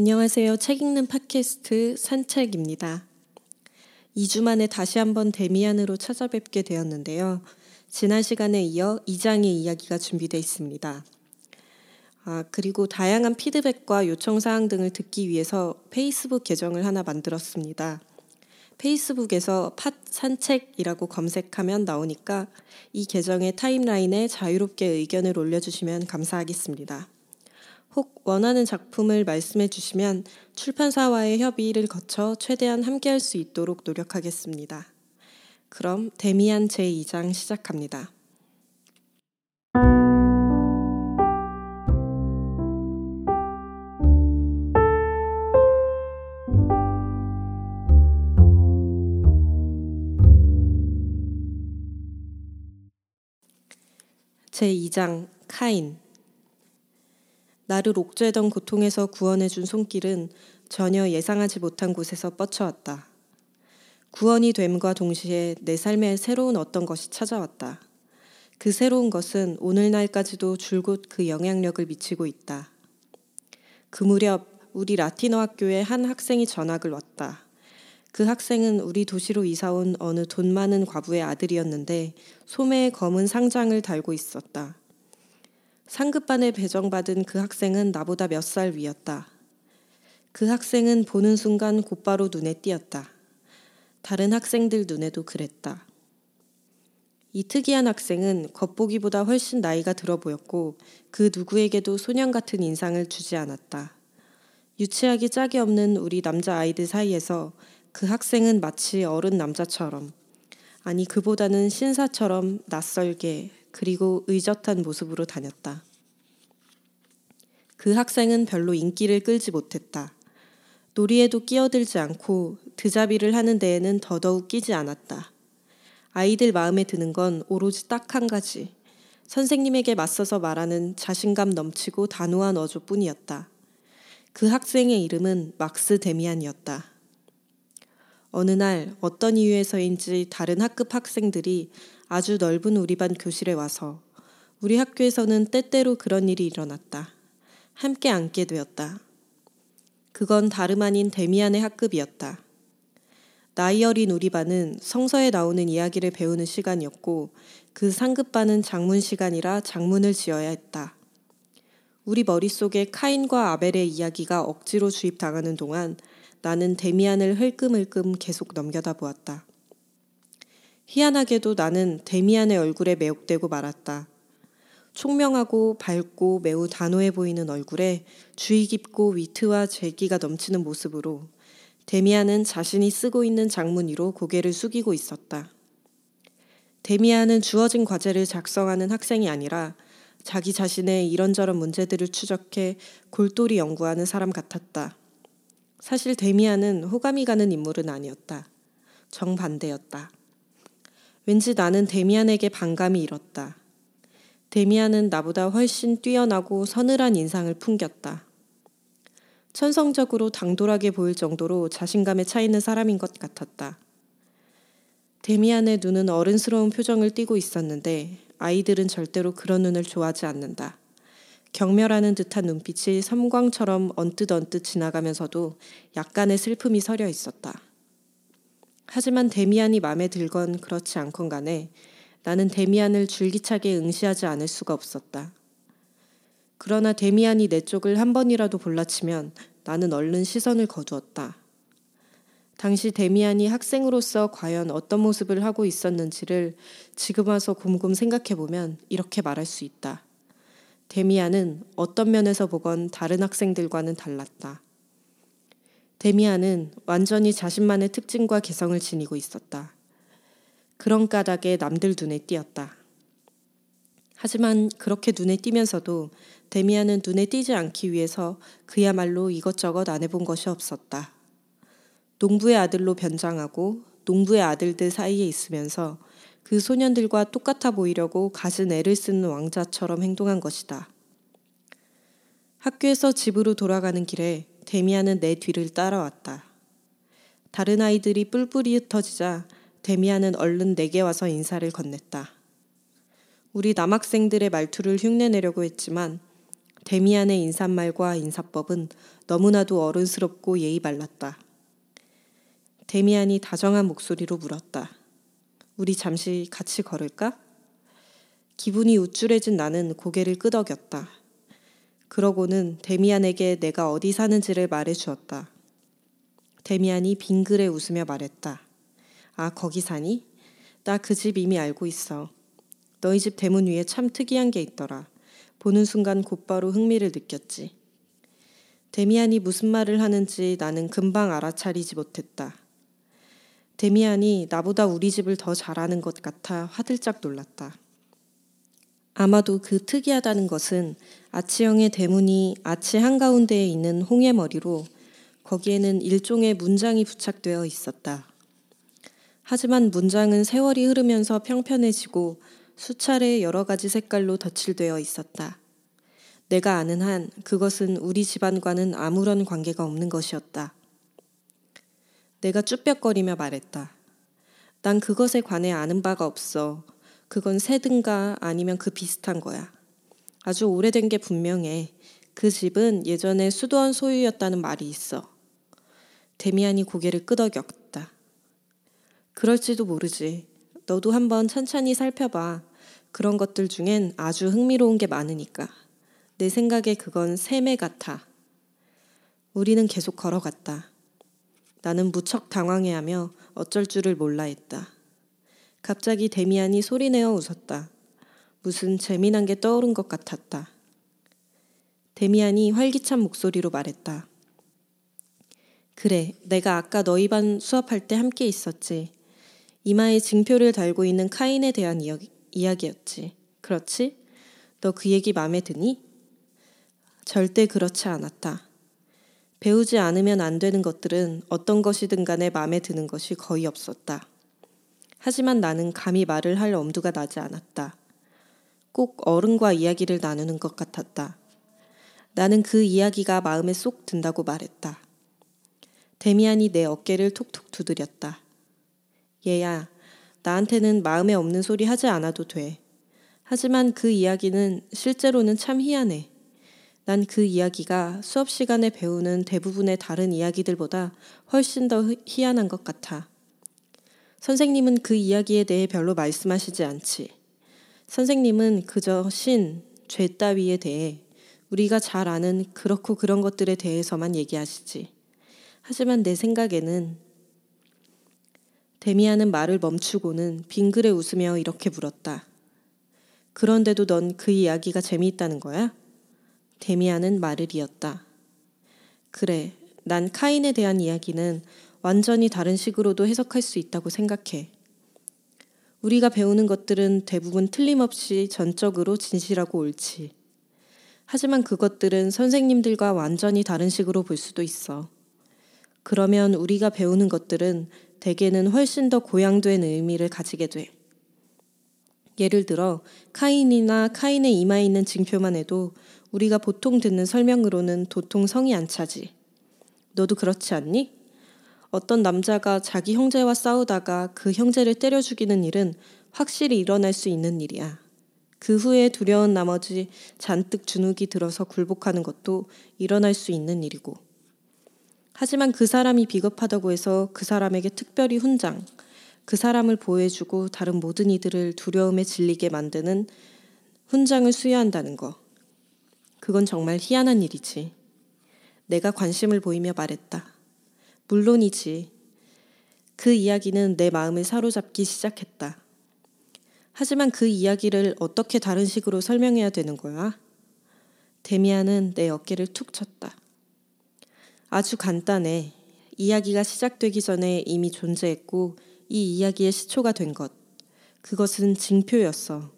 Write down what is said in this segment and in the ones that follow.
안녕하세요. 책 읽는 팟캐스트 산책입니다. 2주 만에 다시 한번 데미안으로 찾아뵙게 되었는데요. 지난 시간에 이어 2장의 이야기가 준비되어 있습니다. 아, 그리고 다양한 피드백과 요청 사항 등을 듣기 위해서 페이스북 계정을 하나 만들었습니다. 페이스북에서 팟 산책이라고 검색하면 나오니까 이 계정의 타임라인에 자유롭게 의견을 올려주시면 감사하겠습니다. 혹 원하는 작품을 말씀해 주시면 출판사와의 협의를 거쳐 최대한 함께할 수 있도록 노력하겠습니다. 그럼 데미안 제2장 시작합니다. 제2장 카인 나를 옥죄던 고통에서 구원해준 손길은 전혀 예상하지 못한 곳에서 뻗쳐왔다. 구원이 됨과 동시에 내 삶에 새로운 어떤 것이 찾아왔다. 그 새로운 것은 오늘날까지도 줄곧 그 영향력을 미치고 있다. 그 무렵 우리 라틴어 학교에 한 학생이 전학을 왔다. 그 학생은 우리 도시로 이사온 어느 돈 많은 과부의 아들이었는데 소매에 검은 상장을 달고 있었다. 상급반에 배정받은 그 학생은 나보다 몇 살 위였다. 그 학생은 보는 순간 곧바로 눈에 띄었다. 다른 학생들 눈에도 그랬다. 이 특이한 학생은 겉보기보다 훨씬 나이가 들어 보였고 그 누구에게도 소년 같은 인상을 주지 않았다. 유치하기 짝이 없는 우리 남자 아이들 사이에서 그 학생은 마치 어른 남자처럼, 아니 그보다는 신사처럼 낯설게 그리고 의젓한 모습으로 다녔다. 그 학생은 별로 인기를 끌지 못했다. 놀이에도 끼어들지 않고 드자비를 하는 데에는 더더욱 끼지 않았다. 아이들 마음에 드는 건 오로지 딱 한 가지. 선생님에게 맞서서 말하는 자신감 넘치고 단호한 어조뿐이었다. 그 학생의 이름은 막스 데미안이었다. 어느 날 어떤 이유에서인지 다른 학급 학생들이 아주 넓은 우리 반 교실에 와서 우리 학교에서는 때때로 그런 일이 일어났다. 함께 앉게 되었다. 그건 다름 아닌 데미안의 학급이었다. 나이 어린 우리 반은 성서에 나오는 이야기를 배우는 시간이었고 그 상급 반은 장문 시간이라 장문을 지어야 했다. 우리 머릿속에 카인과 아벨의 이야기가 억지로 주입당하는 동안 나는 데미안을 흘끔흘끔 계속 넘겨다 보았다. 희한하게도 나는 데미안의 얼굴에 매혹되고 말았다. 총명하고 밝고 매우 단호해 보이는 얼굴에 주의 깊고 위트와 재기가 넘치는 모습으로 데미안은 자신이 쓰고 있는 장문 위로 고개를 숙이고 있었다. 데미안은 주어진 과제를 작성하는 학생이 아니라 자기 자신의 이런저런 문제들을 추적해 골똘히 연구하는 사람 같았다. 사실 데미안은 호감이 가는 인물은 아니었다. 정반대였다. 왠지 나는 데미안에게 반감이 일었다. 데미안은 나보다 훨씬 뛰어나고 서늘한 인상을 풍겼다. 천성적으로 당돌하게 보일 정도로 자신감에 차 있는 사람인 것 같았다. 데미안의 눈은 어른스러운 표정을 띠고 있었는데 아이들은 절대로 그런 눈을 좋아하지 않는다. 경멸하는 듯한 눈빛이 섬광처럼 언뜻 언뜻 지나가면서도 약간의 슬픔이 서려 있었다. 하지만 데미안이 마음에 들건 그렇지 않건 간에 나는 데미안을 줄기차게 응시하지 않을 수가 없었다. 그러나 데미안이 내 쪽을 한 번이라도 볼라치면 나는 얼른 시선을 거두었다. 당시 데미안이 학생으로서 과연 어떤 모습을 하고 있었는지를 지금 와서 곰곰 생각해보면 이렇게 말할 수 있다. 데미안은 어떤 면에서 보건 다른 학생들과는 달랐다. 데미안은 완전히 자신만의 특징과 개성을 지니고 있었다. 그런 까닭에 남들 눈에 띄었다. 하지만 그렇게 눈에 띄면서도 데미안은 눈에 띄지 않기 위해서 그야말로 이것저것 안 해본 것이 없었다. 농부의 아들로 변장하고 농부의 아들들 사이에 있으면서 그 소년들과 똑같아 보이려고 갖은 애를 쓰는 왕자처럼 행동한 것이다. 학교에서 집으로 돌아가는 길에 데미안은 내 뒤를 따라왔다. 다른 아이들이 뿔뿔이 흩어지자 데미안은 얼른 내게 와서 인사를 건넸다. 우리 남학생들의 말투를 흉내내려고 했지만 데미안의 인사말과 인사법은 너무나도 어른스럽고 예의 발랐다. 데미안이 다정한 목소리로 물었다. 우리 잠시 같이 걸을까? 기분이 우쭐해진 나는 고개를 끄덕였다. 그러고는 데미안에게 내가 어디 사는지를 말해 주었다. 데미안이 빙그레 웃으며 말했다. 아, 거기 사니? 나 그 집 이미 알고 있어. 너희 집 대문 위에 참 특이한 게 있더라. 보는 순간 곧바로 흥미를 느꼈지. 데미안이 무슨 말을 하는지 나는 금방 알아차리지 못했다. 데미안이 나보다 우리 집을 더 잘아는 것 같아 화들짝 놀랐다. 아마도 그 특이하다는 것은 아치형의 대문이 아치 한가운데에 있는 홍해 머리로 거기에는 일종의 문장이 부착되어 있었다. 하지만 문장은 세월이 흐르면서 평편해지고 수차례 여러 가지 색깔로 덧칠되어 있었다. 내가 아는 한 그것은 우리 집안과는 아무런 관계가 없는 것이었다. 내가 쭈뼛거리며 말했다. 난 그것에 관해 아는 바가 없어. 그건 새든가 아니면 그 비슷한 거야. 아주 오래된 게 분명해. 그 집은 예전에 수도원 소유였다는 말이 있어. 데미안이 고개를 끄덕였다. 그럴지도 모르지. 너도 한번 천천히 살펴봐. 그런 것들 중엔 아주 흥미로운 게 많으니까. 내 생각에 그건 세매 같아. 우리는 계속 걸어갔다. 나는 무척 당황해하며 어쩔 줄을 몰라 했다. 갑자기 데미안이 소리내어 웃었다. 무슨 재미난 게 떠오른 것 같았다. 데미안이 활기찬 목소리로 말했다. 그래, 내가 아까 너희 반 수업할 때 함께 있었지. 이마에 징표를 달고 있는 카인에 대한 이야기, 이야기였지. 그렇지? 너 그 얘기 마음에 드니? 절대 그렇지 않았다. 배우지 않으면 안 되는 것들은 어떤 것이든 간에 마음에 드는 것이 거의 없었다. 하지만 나는 감히 말을 할 엄두가 나지 않았다. 꼭 어른과 이야기를 나누는 것 같았다. 나는 그 이야기가 마음에 쏙 든다고 말했다. 데미안이 내 어깨를 톡톡 두드렸다. 얘야, 나한테는 마음에 없는 소리 하지 않아도 돼. 하지만 그 이야기는 실제로는 참 희한해. 난 그 이야기가 수업 시간에 배우는 대부분의 다른 이야기들보다 훨씬 더 희한한 것 같아. 선생님은 그 이야기에 대해 별로 말씀하시지 않지. 선생님은 그저 신, 죄 따위에 대해 우리가 잘 아는 그렇고 그런 것들에 대해서만 얘기하시지. 하지만 내 생각에는 데미안은 말을 멈추고는 빙그레 웃으며 이렇게 물었다. 그런데도 넌 그 이야기가 재미있다는 거야? 데미안은 말을 이었다. 그래, 난 카인에 대한 이야기는 완전히 다른 식으로도 해석할 수 있다고 생각해. 우리가 배우는 것들은 대부분 틀림없이 전적으로 진실하고 옳지. 하지만 그것들은 선생님들과 완전히 다른 식으로 볼 수도 있어. 그러면 우리가 배우는 것들은 대개는 훨씬 더 고양된 의미를 가지게 돼. 예를 들어 카인이나 카인의 이마에 있는 징표만 해도 우리가 보통 듣는 설명으로는 도통 성이 안 차지. 너도 그렇지 않니? 어떤 남자가 자기 형제와 싸우다가 그 형제를 때려 죽이는 일은 확실히 일어날 수 있는 일이야. 그 후에 두려운 나머지 잔뜩 주눅이 들어서 굴복하는 것도 일어날 수 있는 일이고. 하지만 그 사람이 비겁하다고 해서 그 사람에게 특별히 훈장, 그 사람을 보호해주고 다른 모든 이들을 두려움에 질리게 만드는 훈장을 수여한다는 거. 그건 정말 희한한 일이지. 내가 관심을 보이며 말했다. 물론이지. 그 이야기는 내 마음을 사로잡기 시작했다. 하지만 그 이야기를 어떻게 다른 식으로 설명해야 되는 거야? 데미안은 내 어깨를 툭 쳤다. 아주 간단해. 이야기가 시작되기 전에 이미 존재했고 이 이야기의 시초가 된 것. 그것은 징표였어.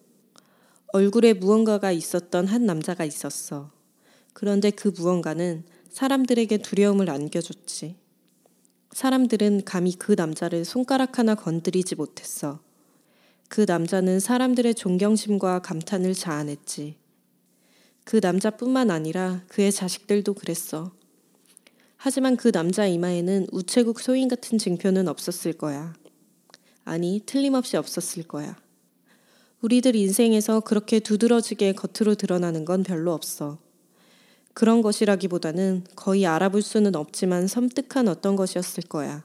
얼굴에 무언가가 있었던 한 남자가 있었어. 그런데 그 무언가는 사람들에게 두려움을 안겨줬지. 사람들은 감히 그 남자를 손가락 하나 건드리지 못했어. 그 남자는 사람들의 존경심과 감탄을 자아냈지. 그 남자뿐만 아니라 그의 자식들도 그랬어. 하지만 그 남자 이마에는 우체국 소인 같은 증표는 없었을 거야. 아니, 틀림없이 없었을 거야. 우리들 인생에서 그렇게 두드러지게 겉으로 드러나는 건 별로 없어. 그런 것이라기보다는 거의 알아볼 수는 없지만 섬뜩한 어떤 것이었을 거야.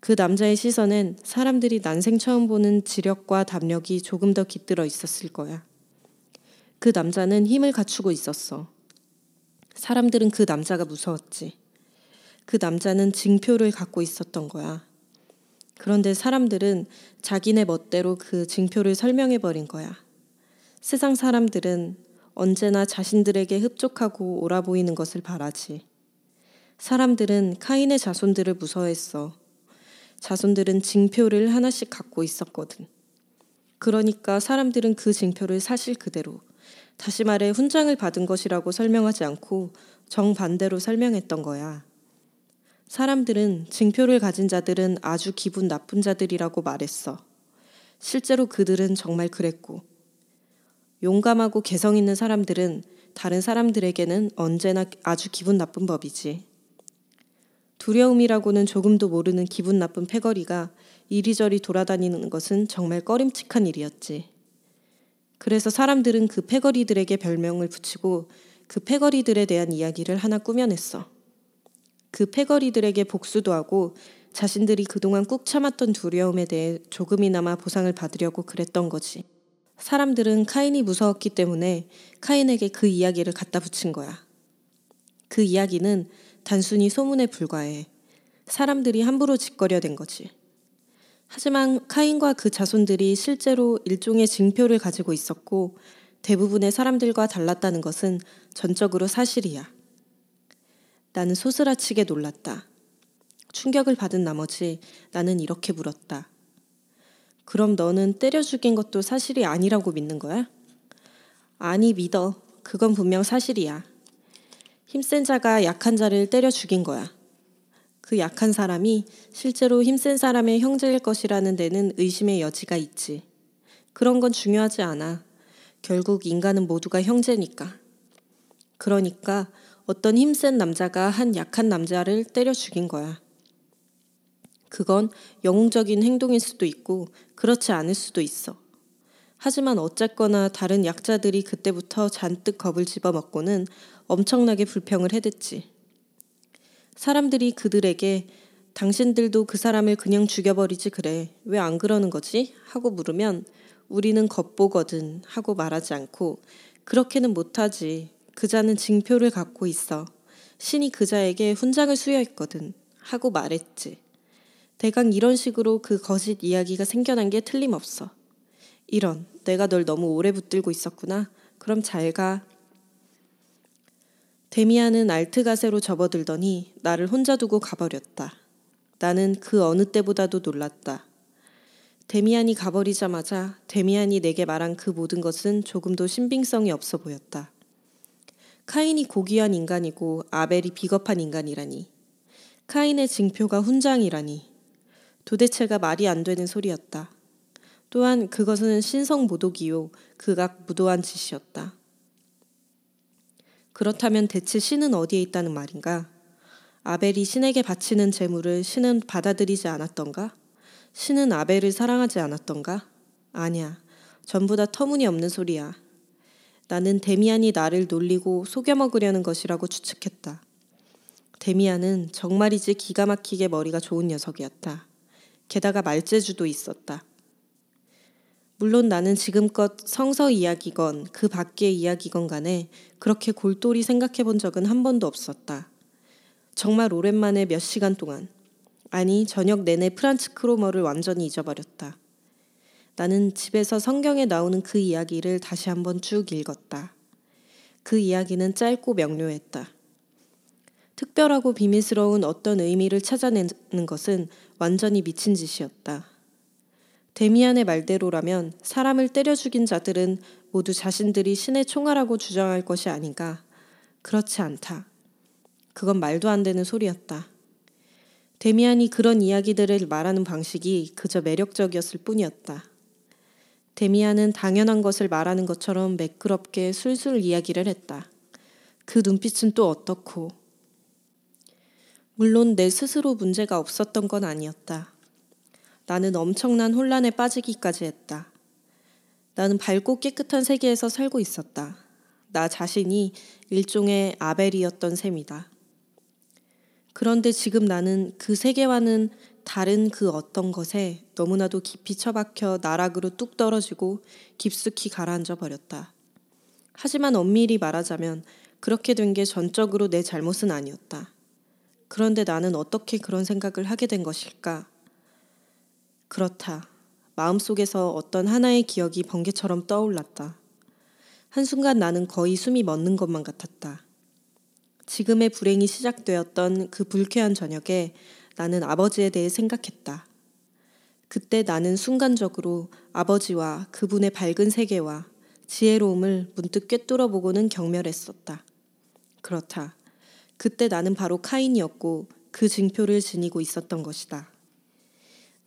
그 남자의 시선엔 사람들이 난생 처음 보는 지력과 담력이 조금 더 깃들어 있었을 거야. 그 남자는 힘을 갖추고 있었어. 사람들은 그 남자가 무서웠지. 그 남자는 징표를 갖고 있었던 거야. 그런데 사람들은 자기네 멋대로 그 징표를 설명해 버린 거야. 세상 사람들은 언제나 자신들에게 흡족하고 옳아 보이는 것을 바라지. 사람들은 카인의 자손들을 무서워했어. 자손들은 징표를 하나씩 갖고 있었거든. 그러니까 사람들은 그 징표를 사실 그대로, 다시 말해 훈장을 받은 것이라고 설명하지 않고 정반대로 설명했던 거야. 사람들은 징표를 가진 자들은 아주 기분 나쁜 자들이라고 말했어. 실제로 그들은 정말 그랬고, 용감하고 개성 있는 사람들은 다른 사람들에게는 언제나 아주 기분 나쁜 법이지. 두려움이라고는 조금도 모르는 기분 나쁜 패거리가 이리저리 돌아다니는 것은 정말 꺼림칙한 일이었지. 그래서 사람들은 그 패거리들에게 별명을 붙이고 그 패거리들에 대한 이야기를 하나 꾸며냈어. 그 패거리들에게 복수도 하고 자신들이 그동안 꾹 참았던 두려움에 대해 조금이나마 보상을 받으려고 그랬던 거지. 사람들은 카인이 무서웠기 때문에 카인에게 그 이야기를 갖다 붙인 거야. 그 이야기는 단순히 소문에 불과해. 사람들이 함부로 짓거려 된 거지. 하지만 카인과 그 자손들이 실제로 일종의 징표를 가지고 있었고 대부분의 사람들과 달랐다는 것은 전적으로 사실이야. 나는 소스라치게 놀랐다. 충격을 받은 나머지 나는 이렇게 물었다. 그럼 너는 때려 죽인 것도 사실이 아니라고 믿는 거야? 아니, 믿어. 그건 분명 사실이야. 힘센 자가 약한 자를 때려 죽인 거야. 그 약한 사람이 실제로 힘센 사람의 형제일 것이라는 데는 의심의 여지가 있지. 그런 건 중요하지 않아. 결국 인간은 모두가 형제니까. 그러니까 어떤 힘센 남자가 한 약한 남자를 때려 죽인 거야. 그건 영웅적인 행동일 수도 있고 그렇지 않을 수도 있어. 하지만 어쨌거나 다른 약자들이 그때부터 잔뜩 겁을 집어먹고는 엄청나게 불평을 해댔지. 사람들이 그들에게 당신들도 그 사람을 그냥 죽여버리지 그래. 왜 안 그러는 거지? 하고 물으면 우리는 겉보거든 하고 말하지 않고 그렇게는 못하지. 그 자는 징표를 갖고 있어. 신이 그 자에게 훈장을 수여했거든 하고 말했지. 대강 이런 식으로 그 거짓 이야기가 생겨난 게 틀림없어. 이런, 내가 널 너무 오래 붙들고 있었구나. 그럼 잘 가. 데미안은 알트가세로 접어들더니 나를 혼자 두고 가버렸다. 나는 그 어느 때보다도 놀랐다. 데미안이 가버리자마자 데미안이 내게 말한 그 모든 것은 조금도 신빙성이 없어 보였다. 카인이 고귀한 인간이고 아벨이 비겁한 인간이라니. 카인의 징표가 훈장이라니. 도대체가 말이 안 되는 소리였다. 또한 그것은 신성 모독이요 극악 무도한 짓이었다. 그렇다면 대체 신은 어디에 있다는 말인가? 아벨이 신에게 바치는 재물을 신은 받아들이지 않았던가? 신은 아벨을 사랑하지 않았던가? 아니야. 전부 다 터무니없는 소리야. 나는 데미안이 나를 놀리고 속여먹으려는 것이라고 추측했다. 데미안은 정말이지 기가 막히게 머리가 좋은 녀석이었다. 게다가 말재주도 있었다. 물론 나는 지금껏 성서 이야기건 그 밖의 이야기건 간에 그렇게 골똘히 생각해 본 적은 한 번도 없었다. 정말 오랜만에 몇 시간 동안, 아니, 저녁 내내 프란츠 크로머를 완전히 잊어버렸다. 나는 집에서 성경에 나오는 그 이야기를 다시 한번 쭉 읽었다. 그 이야기는 짧고 명료했다. 특별하고 비밀스러운 어떤 의미를 찾아내는 것은 완전히 미친 짓이었다. 데미안의 말대로라면 사람을 때려 죽인 자들은 모두 자신들이 신의 총알하고 주장할 것이 아닌가. 그렇지 않다. 그건 말도 안 되는 소리였다. 데미안이 그런 이야기들을 말하는 방식이 그저 매력적이었을 뿐이었다. 데미안은 당연한 것을 말하는 것처럼 매끄럽게 술술 이야기를 했다. 그 눈빛은 또 어떻고. 물론 내 스스로 문제가 없었던 건 아니었다. 나는 엄청난 혼란에 빠지기까지 했다. 나는 밝고 깨끗한 세계에서 살고 있었다. 나 자신이 일종의 아벨이었던 셈이다. 그런데 지금 나는 그 세계와는 다른 그 어떤 것에 너무나도 깊이 처박혀 나락으로 뚝 떨어지고 깊숙이 가라앉아 버렸다. 하지만 엄밀히 말하자면 그렇게 된 게 전적으로 내 잘못은 아니었다. 그런데 나는 어떻게 그런 생각을 하게 된 것일까? 그렇다. 마음속에서 어떤 하나의 기억이 번개처럼 떠올랐다. 한순간 나는 거의 숨이 멎는 것만 같았다. 지금의 불행이 시작되었던 그 불쾌한 저녁에 나는 아버지에 대해 생각했다. 그때 나는 순간적으로 아버지와 그분의 밝은 세계와 지혜로움을 문득 꿰뚫어 보고는 경멸했었다. 그렇다. 그때 나는 바로 카인이었고 그 징표를 지니고 있었던 것이다.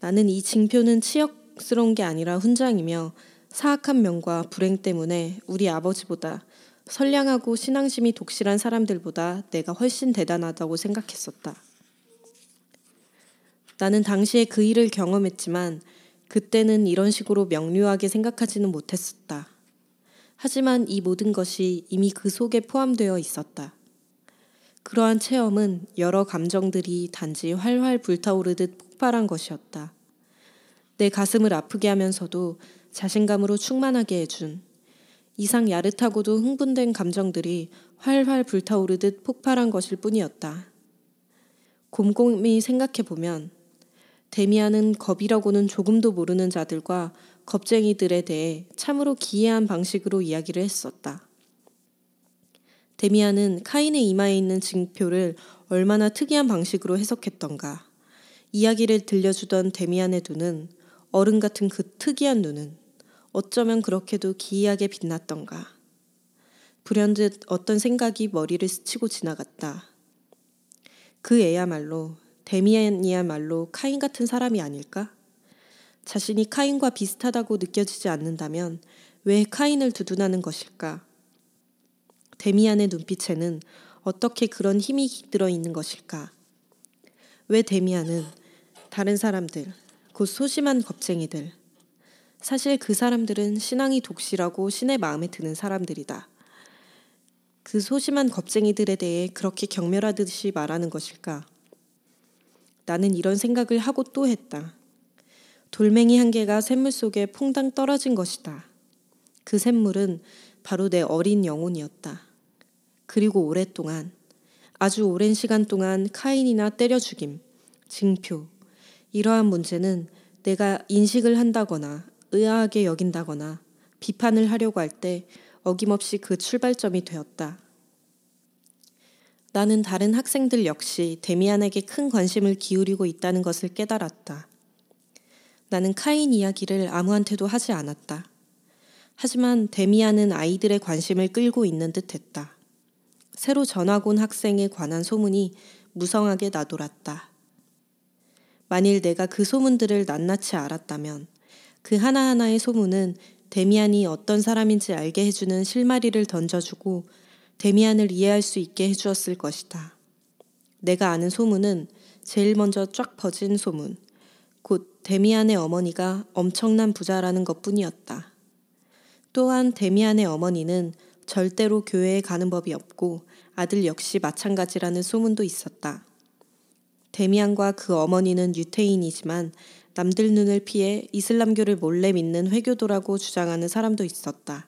나는 이 징표는 치역스러운 게 아니라 훈장이며 사악한 명과 불행 때문에 우리 아버지보다 선량하고 신앙심이 독실한 사람들보다 내가 훨씬 대단하다고 생각했었다. 나는 당시에 그 일을 경험했지만 그때는 이런 식으로 명료하게 생각하지는 못했었다. 하지만 이 모든 것이 이미 그 속에 포함되어 있었다. 그러한 체험은 여러 감정들이 단지 활활 불타오르듯 폭발한 것이었다. 내 가슴을 아프게 하면서도 자신감으로 충만하게 해준 이상 야릇하고도 흥분된 감정들이 활활 불타오르듯 폭발한 것일 뿐이었다. 곰곰이 생각해보면 데미안은 겁이라고는 조금도 모르는 자들과 겁쟁이들에 대해 참으로 기이한 방식으로 이야기를 했었다. 데미안은 카인의 이마에 있는 징표를 얼마나 특이한 방식으로 해석했던가. 이야기를 들려주던 데미안의 눈은 어른 같은 그 특이한 눈은 어쩌면 그렇게도 기이하게 빛났던가. 불현듯 어떤 생각이 머리를 스치고 지나갔다. 그 애야말로 데미안이야말로 카인 같은 사람이 아닐까? 자신이 카인과 비슷하다고 느껴지지 않는다면 왜 카인을 두둔하는 것일까? 데미안의 눈빛에는 어떻게 그런 힘이 깃들어 있는 것일까? 왜 데미안은 다른 사람들, 곧 소심한 겁쟁이들, 사실 그 사람들은 신앙이 독실하고 신의 마음에 드는 사람들이다. 그 소심한 겁쟁이들에 대해 그렇게 경멸하듯이 말하는 것일까? 나는 이런 생각을 하고 또 했다. 돌멩이 한 개가 샘물 속에 퐁당 떨어진 것이다. 그 샘물은 바로 내 어린 영혼이었다. 그리고 오랫동안, 아주 오랜 시간 동안 카인이나 때려 죽임, 징표, 이러한 문제는 내가 인식을 한다거나 의아하게 여긴다거나 비판을 하려고 할 때 어김없이 그 출발점이 되었다. 나는 다른 학생들 역시 데미안에게 큰 관심을 기울이고 있다는 것을 깨달았다. 나는 카인 이야기를 아무한테도 하지 않았다. 하지만 데미안은 아이들의 관심을 끌고 있는 듯 했다. 새로 전학 온 학생에 관한 소문이 무성하게 나돌았다. 만일 내가 그 소문들을 낱낱이 알았다면 그 하나하나의 소문은 데미안이 어떤 사람인지 알게 해주는 실마리를 던져주고 데미안을 이해할 수 있게 해주었을 것이다. 내가 아는 소문은 제일 먼저 쫙 퍼진 소문, 곧 데미안의 어머니가 엄청난 부자라는 것 뿐이었다. 또한 데미안의 어머니는 절대로 교회에 가는 법이 없고 아들 역시 마찬가지라는 소문도 있었다. 데미안과 그 어머니는 유태인이지만 남들 눈을 피해 이슬람교를 몰래 믿는 회교도라고 주장하는 사람도 있었다.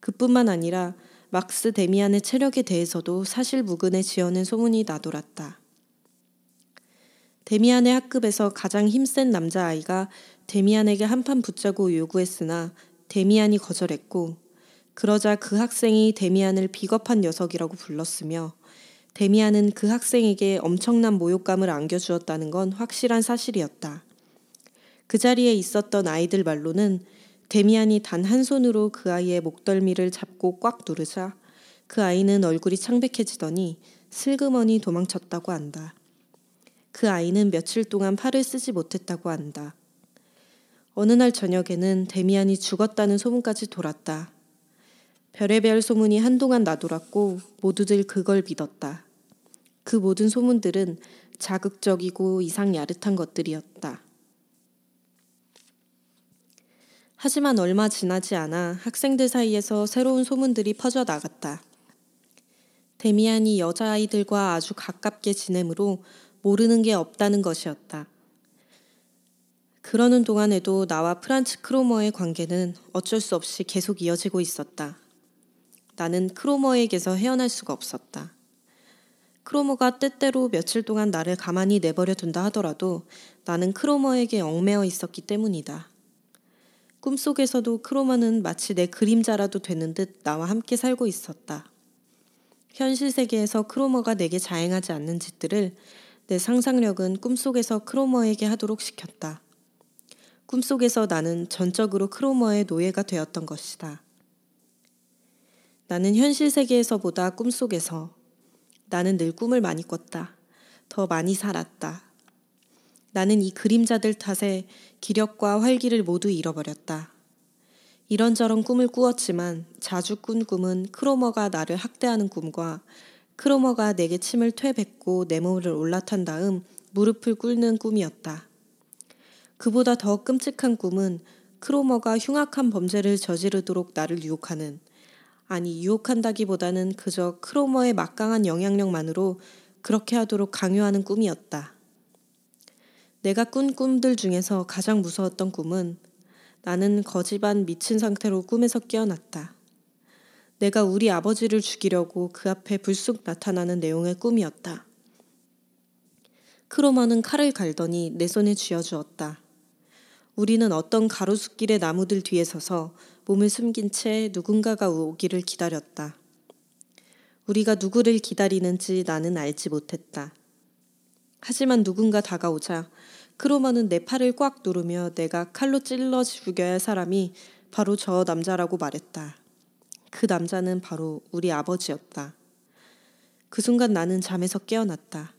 그뿐만 아니라 막스 데미안의 체력에 대해서도 사실무근에 지어낸 소문이 나돌았다. 데미안의 학급에서 가장 힘센 남자아이가 데미안에게 한판 붙자고 요구했으나 데미안이 거절했고 그러자 그 학생이 데미안을 비겁한 녀석이라고 불렀으며 데미안은 그 학생에게 엄청난 모욕감을 안겨주었다는 건 확실한 사실이었다. 그 자리에 있었던 아이들 말로는 데미안이 단 한 손으로 그 아이의 목덜미를 잡고 꽉 누르자 그 아이는 얼굴이 창백해지더니 슬그머니 도망쳤다고 한다. 그 아이는 며칠 동안 팔을 쓰지 못했다고 한다. 어느 날 저녁에는 데미안이 죽었다는 소문까지 돌았다. 별의별 소문이 한동안 나돌았고 모두들 그걸 믿었다. 그 모든 소문들은 자극적이고 이상 야릇한 것들이었다. 하지만 얼마 지나지 않아 학생들 사이에서 새로운 소문들이 퍼져 나갔다. 데미안이 여자아이들과 아주 가깝게 지내므로 모르는 게 없다는 것이었다. 그러는 동안에도 나와 프란츠 크로머의 관계는 어쩔 수 없이 계속 이어지고 있었다. 나는 크로머에게서 헤어날 수가 없었다. 크로머가 때때로 며칠 동안 나를 가만히 내버려 둔다 하더라도 나는 크로머에게 얽매어 있었기 때문이다. 꿈속에서도 크로머는 마치 내 그림자라도 되는 듯 나와 함께 살고 있었다. 현실 세계에서 크로머가 내게 자행하지 않는 짓들을 내 상상력은 꿈속에서 크로머에게 하도록 시켰다. 꿈속에서 나는 전적으로 크로머의 노예가 되었던 것이다. 나는 현실 세계에서보다 꿈속에서 나는 늘 꿈을 많이 꿨다. 더 많이 살았다. 나는 이 그림자들 탓에 기력과 활기를 모두 잃어버렸다. 이런저런 꿈을 꾸었지만 자주 꾼 꿈은 크로머가 나를 학대하는 꿈과 크로머가 내게 침을 퇴뱉고 내 몸을 올라탄 다음 무릎을 꿇는 꿈이었다. 그보다 더 끔찍한 꿈은 크로머가 흉악한 범죄를 저지르도록 나를 유혹하는 아니 유혹한다기보다는 그저 크로머의 막강한 영향력만으로 그렇게 하도록 강요하는 꿈이었다. 내가 꾼 꿈들 중에서 가장 무서웠던 꿈은 나는 거지반 미친 상태로 꿈에서 깨어났다. 내가 우리 아버지를 죽이려고 그 앞에 불쑥 나타나는 내용의 꿈이었다. 크로머는 칼을 갈더니 내 손에 쥐어주었다. 우리는 어떤 가로수길의 나무들 뒤에 서서 몸을 숨긴 채 누군가가 오기를 기다렸다. 우리가 누구를 기다리는지 나는 알지 못했다. 하지만 누군가 다가오자 크로머는 내 팔을 꽉 누르며 내가 칼로 찔러 죽여야 할 사람이 바로 저 남자라고 말했다. 그 남자는 바로 우리 아버지였다. 그 순간 나는 잠에서 깨어났다.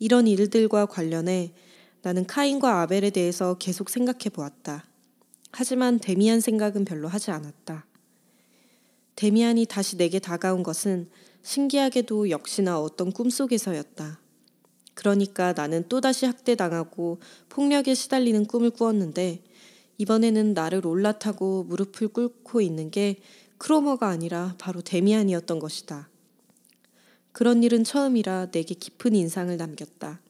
이런 일들과 관련해 나는 카인과 아벨에 대해서 계속 생각해 보았다. 하지만 데미안 생각은 별로 하지 않았다. 데미안이 다시 내게 다가온 것은 신기하게도 역시나 어떤 꿈속에서였다. 그러니까 나는 또다시 학대당하고 폭력에 시달리는 꿈을 꾸었는데 이번에는 나를 올라타고 무릎을 꿇고 있는 게 크로머가 아니라 바로 데미안이었던 것이다. 그런 일은 처음이라 내게 깊은 인상을 남겼다.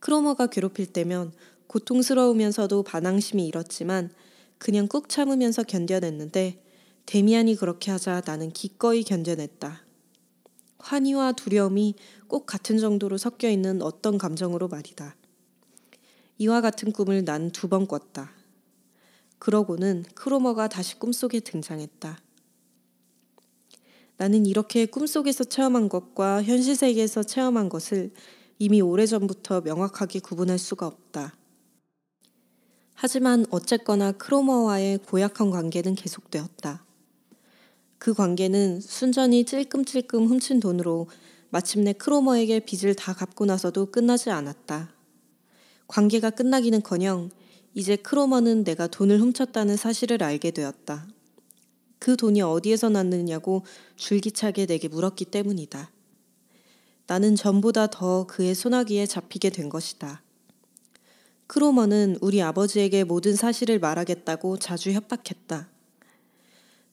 크로머가 괴롭힐 때면 고통스러우면서도 반항심이 일었지만 그냥 꾹 참으면서 견뎌냈는데 데미안이 그렇게 하자 나는 기꺼이 견뎌냈다. 환희와 두려움이 꼭 같은 정도로 섞여 있는 어떤 감정으로 말이다. 이와 같은 꿈을 난 두 번 꿨다. 그러고는 크로머가 다시 꿈속에 등장했다. 나는 이렇게 꿈속에서 체험한 것과 현실 세계에서 체험한 것을 이미 오래전부터 명확하게 구분할 수가 없다. 하지만 어쨌거나 크로머와의 고약한 관계는 계속되었다. 그 관계는 순전히 찔끔찔끔 훔친 돈으로 마침내 크로머에게 빚을 다 갚고 나서도 끝나지 않았다. 관계가 끝나기는 커녕 이제 크로머는 내가 돈을 훔쳤다는 사실을 알게 되었다. 그 돈이 어디에서 났느냐고 줄기차게 내게 물었기 때문이다. 나는 전보다 더 그의 소나기에 잡히게 된 것이다. 크로머는 우리 아버지에게 모든 사실을 말하겠다고 자주 협박했다.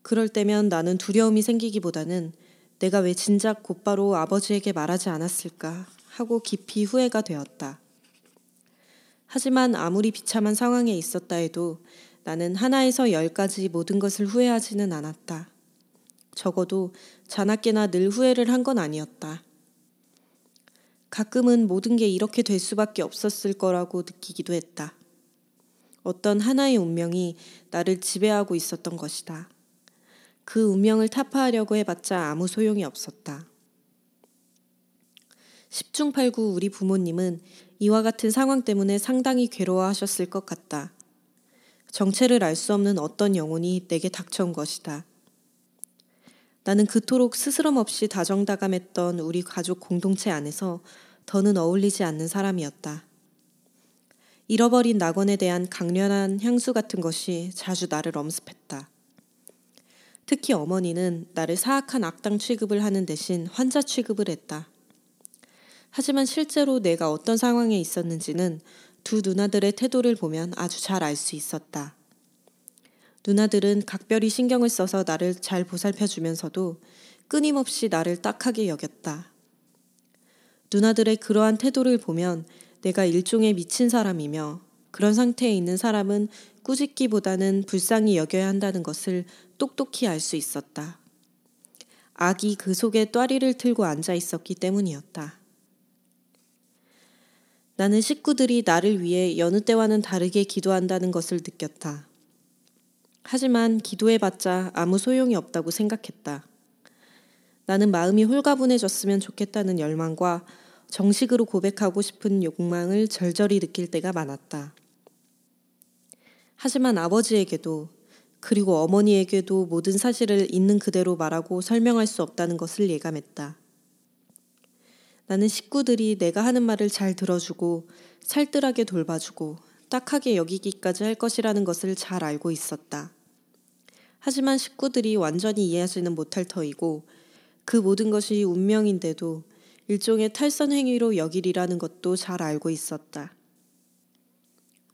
그럴 때면 나는 두려움이 생기기보다는 내가 왜 진작 곧바로 아버지에게 말하지 않았을까 하고 깊이 후회가 되었다. 하지만 아무리 비참한 상황에 있었다 해도 나는 하나에서 열까지 모든 것을 후회하지는 않았다. 적어도 자나깨나 늘 후회를 한 건 아니었다. 가끔은 모든 게 이렇게 될 수밖에 없었을 거라고 느끼기도 했다. 어떤 하나의 운명이 나를 지배하고 있었던 것이다. 그 운명을 타파하려고 해봤자 아무 소용이 없었다. 10중 8구 우리 부모님은 이와 같은 상황 때문에 상당히 괴로워하셨을 것 같다. 정체를 알 수 없는 어떤 영혼이 내게 닥쳐온 것이다. 나는 그토록 스스럼 없이 다정다감했던 우리 가족 공동체 안에서 더는 어울리지 않는 사람이었다. 잃어버린 낙원에 대한 강렬한 향수 같은 것이 자주 나를 엄습했다. 특히 어머니는 나를 사악한 악당 취급을 하는 대신 환자 취급을 했다. 하지만 실제로 내가 어떤 상황에 있었는지는 두 누나들의 태도를 보면 아주 잘 알 수 있었다. 누나들은 각별히 신경을 써서 나를 잘 보살펴 주면서도 끊임없이 나를 딱하게 여겼다. 누나들의 그러한 태도를 보면 내가 일종의 미친 사람이며 그런 상태에 있는 사람은 꾸짖기보다는 불쌍히 여겨야 한다는 것을 똑똑히 알 수 있었다. 아기 그 속에 또리를 틀고 앉아 있었기 때문이었다. 나는 식구들이 나를 위해 여느 때와는 다르게 기도한다는 것을 느꼈다. 하지만 기도해봤자 아무 소용이 없다고 생각했다. 나는 마음이 홀가분해졌으면 좋겠다는 열망과 정식으로 고백하고 싶은 욕망을 절절히 느낄 때가 많았다. 하지만 아버지에게도 그리고 어머니에게도 모든 사실을 있는 그대로 말하고 설명할 수 없다는 것을 예감했다. 나는 식구들이 내가 하는 말을 잘 들어주고 살뜰하게 돌봐주고 딱하게 여기기까지 할 것이라는 것을 잘 알고 있었다. 하지만 식구들이 완전히 이해하지는 못할 터이고 그 모든 것이 운명인데도 일종의 탈선 행위로 여기리라는 것도 잘 알고 있었다.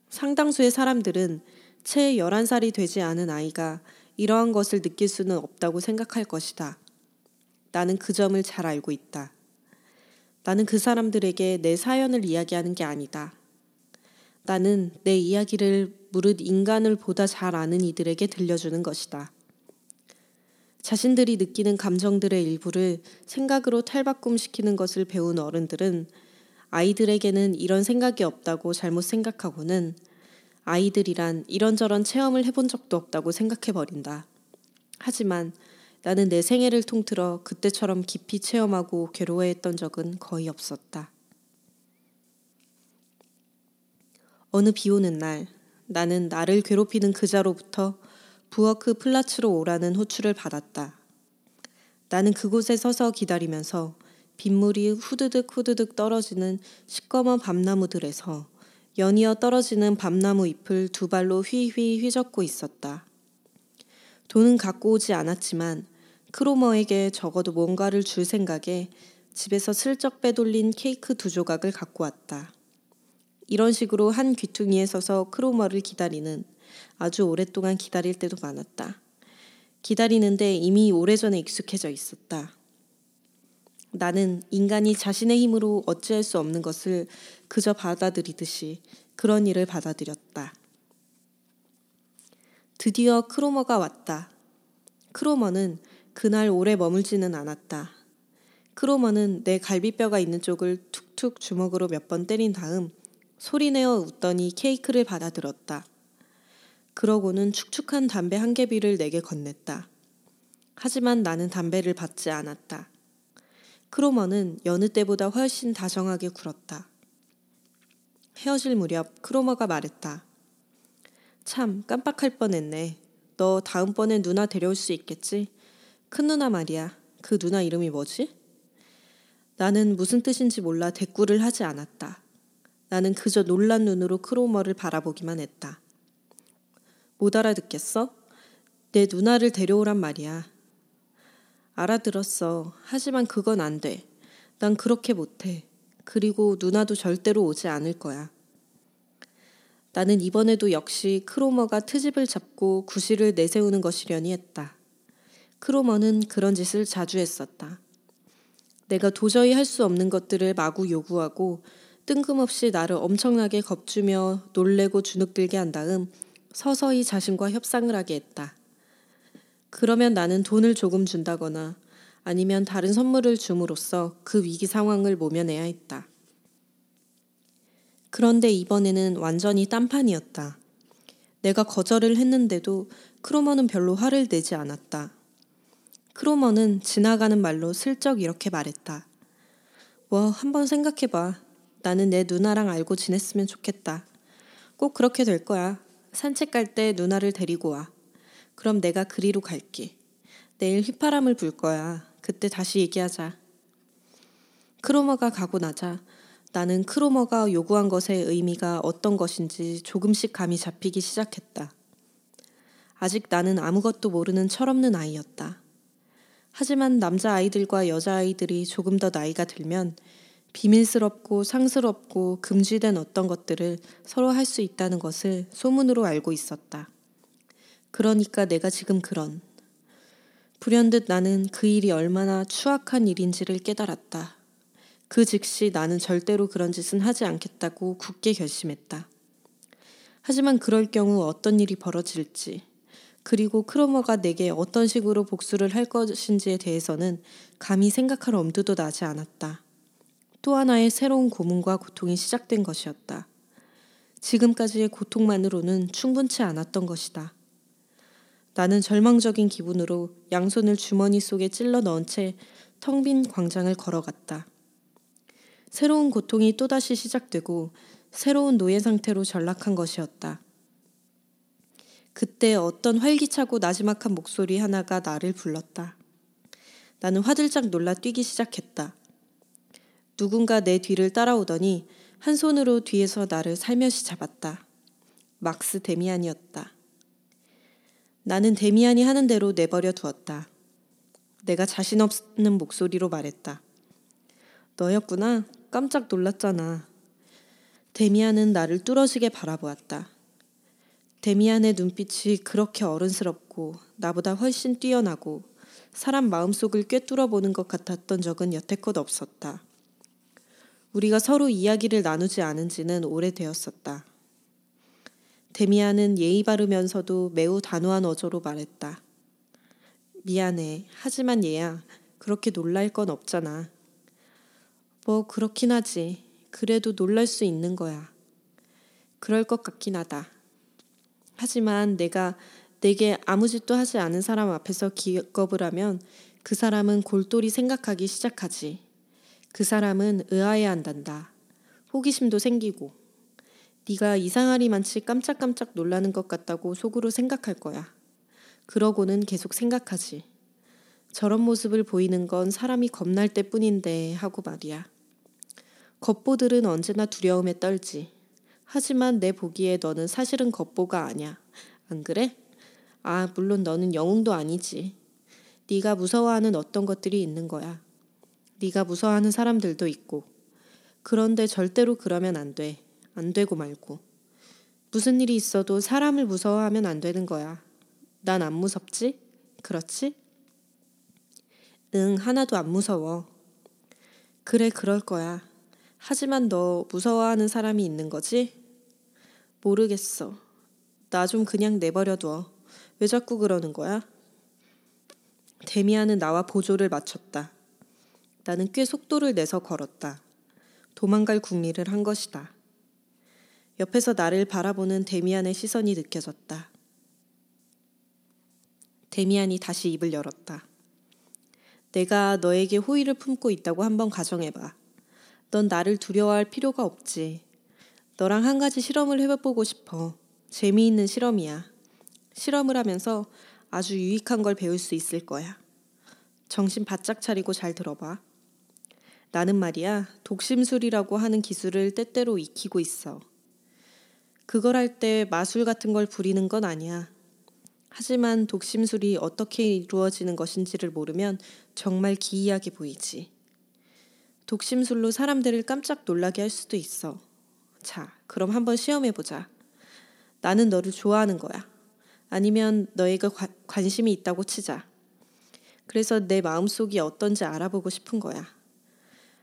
상당수의 사람들은 채 11살이 되지 않은 아이가 이러한 것을 느낄 수는 없다고 생각할 것이다. 나는 그 점을 잘 알고 있다. 나는 그 사람들에게 내 사연을 이야기하는 게 아니다. 나는 내 이야기를 무릇 인간을 보다 잘 아는 이들에게 들려주는 것이다. 자신들이 느끼는 감정들의 일부를 생각으로 탈바꿈시키는 것을 배운 어른들은 아이들에게는 이런 생각이 없다고 잘못 생각하고는 아이들이란 이런저런 체험을 해본 적도 없다고 생각해버린다. 하지만 나는 내 생애를 통틀어 그때처럼 깊이 체험하고 괴로워했던 적은 거의 없었다. 어느 비 오는 날 나는 나를 괴롭히는 그자로부터 부어크 플라츠로 오라는 호출을 받았다. 나는 그곳에 서서 기다리면서 빗물이 후드득 후드득 떨어지는 시꺼먼 밤나무들에서 연이어 떨어지는 밤나무 잎을 두 발로 휘휘 휘젓고 있었다. 돈은 갖고 오지 않았지만 크로머에게 적어도 뭔가를 줄 생각에 집에서 슬쩍 빼돌린 케이크 두 조각을 갖고 왔다. 이런 식으로 한 귀퉁이에 서서 크로머를 기다리는 아주 오랫동안 기다릴 때도 많았다. 기다리는데 이미 오래전에 익숙해져 있었다. 나는 인간이 자신의 힘으로 어찌할 수 없는 것을 그저 받아들이듯이 그런 일을 받아들였다. 드디어 크로머가 왔다. 크로머는 그날 오래 머물지는 않았다. 크로머는 내 갈비뼈가 있는 쪽을 툭툭 주먹으로 몇 번 때린 다음 소리내어 웃더니 케이크를 받아들었다. 그러고는 축축한 담배 한 개비를 내게 건넸다. 하지만 나는 담배를 받지 않았다. 크로머는 여느 때보다 훨씬 다정하게 굴었다. 헤어질 무렵 크로머가 말했다. 참 깜빡할 뻔했네. 너 다음번에 누나 데려올 수 있겠지? 큰 누나 말이야. 그 누나 이름이 뭐지? 나는 무슨 뜻인지 몰라 대꾸를 하지 않았다. 나는 그저 놀란 눈으로 크로머를 바라보기만 했다. 못 알아듣겠어? 내 누나를 데려오란 말이야. 알아들었어. 하지만 그건 안 돼. 난 그렇게 못해. 그리고 누나도 절대로 오지 않을 거야. 나는 이번에도 역시 크로머가 트집을 잡고 구실을 내세우는 것이려니 했다. 크로머는 그런 짓을 자주 했었다. 내가 도저히 할 수 없는 것들을 마구 요구하고 뜬금없이 나를 엄청나게 겁주며 놀래고 주눅들게 한 다음 서서히 자신과 협상을 하게 했다. 그러면 나는 돈을 조금 준다거나 아니면 다른 선물을 줌으로써 그 위기 상황을 모면해야 했다. 그런데 이번에는 완전히 딴판이었다. 내가 거절을 했는데도 크로머는 별로 화를 내지 않았다. 크로머는 지나가는 말로 슬쩍 이렇게 말했다. 뭐, 한번 생각해봐. 나는 내 누나랑 알고 지냈으면 좋겠다. 꼭 그렇게 될 거야. 산책 갈 때 누나를 데리고 와. 그럼 내가 그리로 갈게. 내일 휘파람을 불 거야. 그때 다시 얘기하자. 크로머가 가고 나자 나는 크로머가 요구한 것의 의미가 어떤 것인지 조금씩 감이 잡히기 시작했다. 아직 나는 아무것도 모르는 철없는 아이였다. 하지만 남자 아이들과 여자 아이들이 조금 더 나이가 들면 비밀스럽고 상스럽고 금지된 어떤 것들을 서로 할 수 있다는 것을 소문으로 알고 있었다. 그러니까 내가 지금 그런 불현듯 나는 그 일이 얼마나 추악한 일인지를 깨달았다. 그 즉시 나는 절대로 그런 짓은 하지 않겠다고 굳게 결심했다. 하지만 그럴 경우 어떤 일이 벌어질지, 그리고 크로머가 내게 어떤 식으로 복수를 할 것인지에 대해서는 감히 생각할 엄두도 나지 않았다. 또 하나의 새로운 고문과 고통이 시작된 것이었다. 지금까지의 고통만으로는 충분치 않았던 것이다. 나는 절망적인 기분으로 양손을 주머니 속에 찔러 넣은 채 텅 빈 광장을 걸어갔다. 새로운 고통이 또다시 시작되고 새로운 노예 상태로 전락한 것이었다. 그때 어떤 활기차고 나지막한 목소리 하나가 나를 불렀다. 나는 화들짝 놀라 뛰기 시작했다. 누군가 내 뒤를 따라오더니 한 손으로 뒤에서 나를 살며시 잡았다. 막스 데미안이었다. 나는 데미안이 하는 대로 내버려 두었다. 내가 자신 없는 목소리로 말했다. 너였구나. 깜짝 놀랐잖아. 데미안은 나를 뚫어지게 바라보았다. 데미안의 눈빛이 그렇게 어른스럽고 나보다 훨씬 뛰어나고 사람 마음속을 꿰뚫어 보는 것 같았던 적은 여태껏 없었다. 우리가 서로 이야기를 나누지 않은 지는 오래되었었다. 데미안은 예의 바르면서도 매우 단호한 어조로 말했다. 미안해. 하지만 얘야, 그렇게 놀랄 건 없잖아. 뭐, 그렇긴 하지. 그래도 놀랄 수 있는 거야. 그럴 것 같긴 하다. 하지만 내가 내게 아무 짓도 하지 않은 사람 앞에서 기겁을 하면 그 사람은 골똘히 생각하기 시작하지. 그 사람은 의아해 한단다. 호기심도 생기고 네가 이상하리만치 깜짝깜짝 놀라는 것 같다고 속으로 생각할 거야. 그러고는 계속 생각하지. 저런 모습을 보이는 건 사람이 겁날 때뿐인데 하고 말이야. 겉보들은 언제나 두려움에 떨지. 하지만 내 보기에 너는 사실은 겉보가 아니야. 안 그래? 아, 물론 너는 영웅도 아니지. 네가 무서워하는 어떤 것들이 있는 거야. 네가 무서워하는 사람들도 있고. 그런데 절대로 그러면 안 돼. 안 되고 말고. 무슨 일이 있어도 사람을 무서워하면 안 되는 거야. 난 안 무섭지? 그렇지? 응, 하나도 안 무서워. 그래, 그럴 거야. 하지만 너 무서워하는 사람이 있는 거지? 모르겠어. 나 좀 그냥 내버려둬. 왜 자꾸 그러는 거야? 데미안은 나와 보조를 맞췄다. 나는 꽤 속도를 내서 걸었다. 도망갈 궁리를 한 것이다. 옆에서 나를 바라보는 데미안의 시선이 느껴졌다. 데미안이 다시 입을 열었다. 내가 너에게 호의를 품고 있다고 한번 가정해봐. 넌 나를 두려워할 필요가 없지. 너랑 한 가지 실험을 해보고 싶어. 재미있는 실험이야. 실험을 하면서 아주 유익한 걸 배울 수 있을 거야. 정신 바짝 차리고 잘 들어봐. 나는 말이야, 독심술이라고 하는 기술을 때때로 익히고 있어. 그걸 할 때 마술 같은 걸 부리는 건 아니야. 하지만 독심술이 어떻게 이루어지는 것인지를 모르면 정말 기이하게 보이지. 독심술로 사람들을 깜짝 놀라게 할 수도 있어. 자, 그럼 한번 시험해보자. 나는 너를 좋아하는 거야. 아니면 너에게 관, 관심이 있다고 치자. 그래서 내 마음속이 어떤지 알아보고 싶은 거야.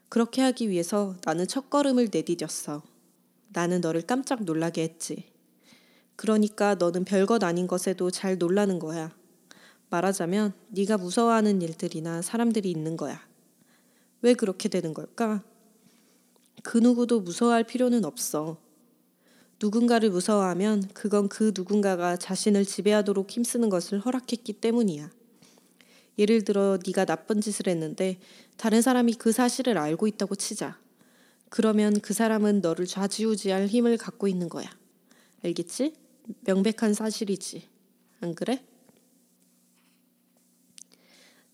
그렇게 하기 위해서 나는 첫 걸음을 내디뎠어. 나는 너를 깜짝 놀라게 했지. 그러니까 너는 별것 아닌 것에도 잘 놀라는 거야. 말하자면 네가 무서워하는 일들이나 사람들이 있는 거야. 왜 그렇게 되는 걸까? 그 누구도 무서워할 필요는 없어. 누군가를 무서워하면 그건 그 누군가가 자신을 지배하도록 힘쓰는 것을 허락했기 때문이야. 예를 들어 네가 나쁜 짓을 했는데 다른 사람이 그 사실을 알고 있다고 치자. 그러면 그 사람은 너를 좌지우지할 힘을 갖고 있는 거야. 알겠지? 명백한 사실이지. 안 그래?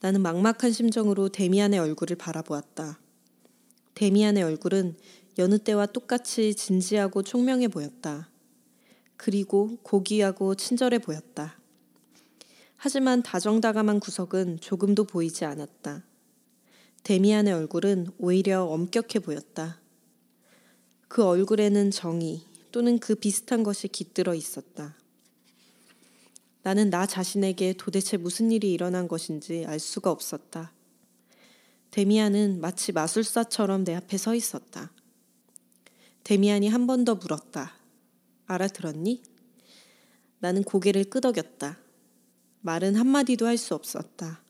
나는 막막한 심정으로 데미안의 얼굴을 바라보았다. 데미안의 얼굴은 여느 때와 똑같이 진지하고 총명해 보였다. 그리고 고귀하고 친절해 보였다. 하지만 다정다감한 구석은 조금도 보이지 않았다. 데미안의 얼굴은 오히려 엄격해 보였다. 그 얼굴에는 정의 또는 그 비슷한 것이 깃들어 있었다. 나는 나 자신에게 도대체 무슨 일이 일어난 것인지 알 수가 없었다. 데미안은 마치 마술사처럼 내 앞에 서 있었다. 데미안이 한 번 더 물었다. 알아들었니? 나는 고개를 끄덕였다. 말은 한마디도 할 수 없었다.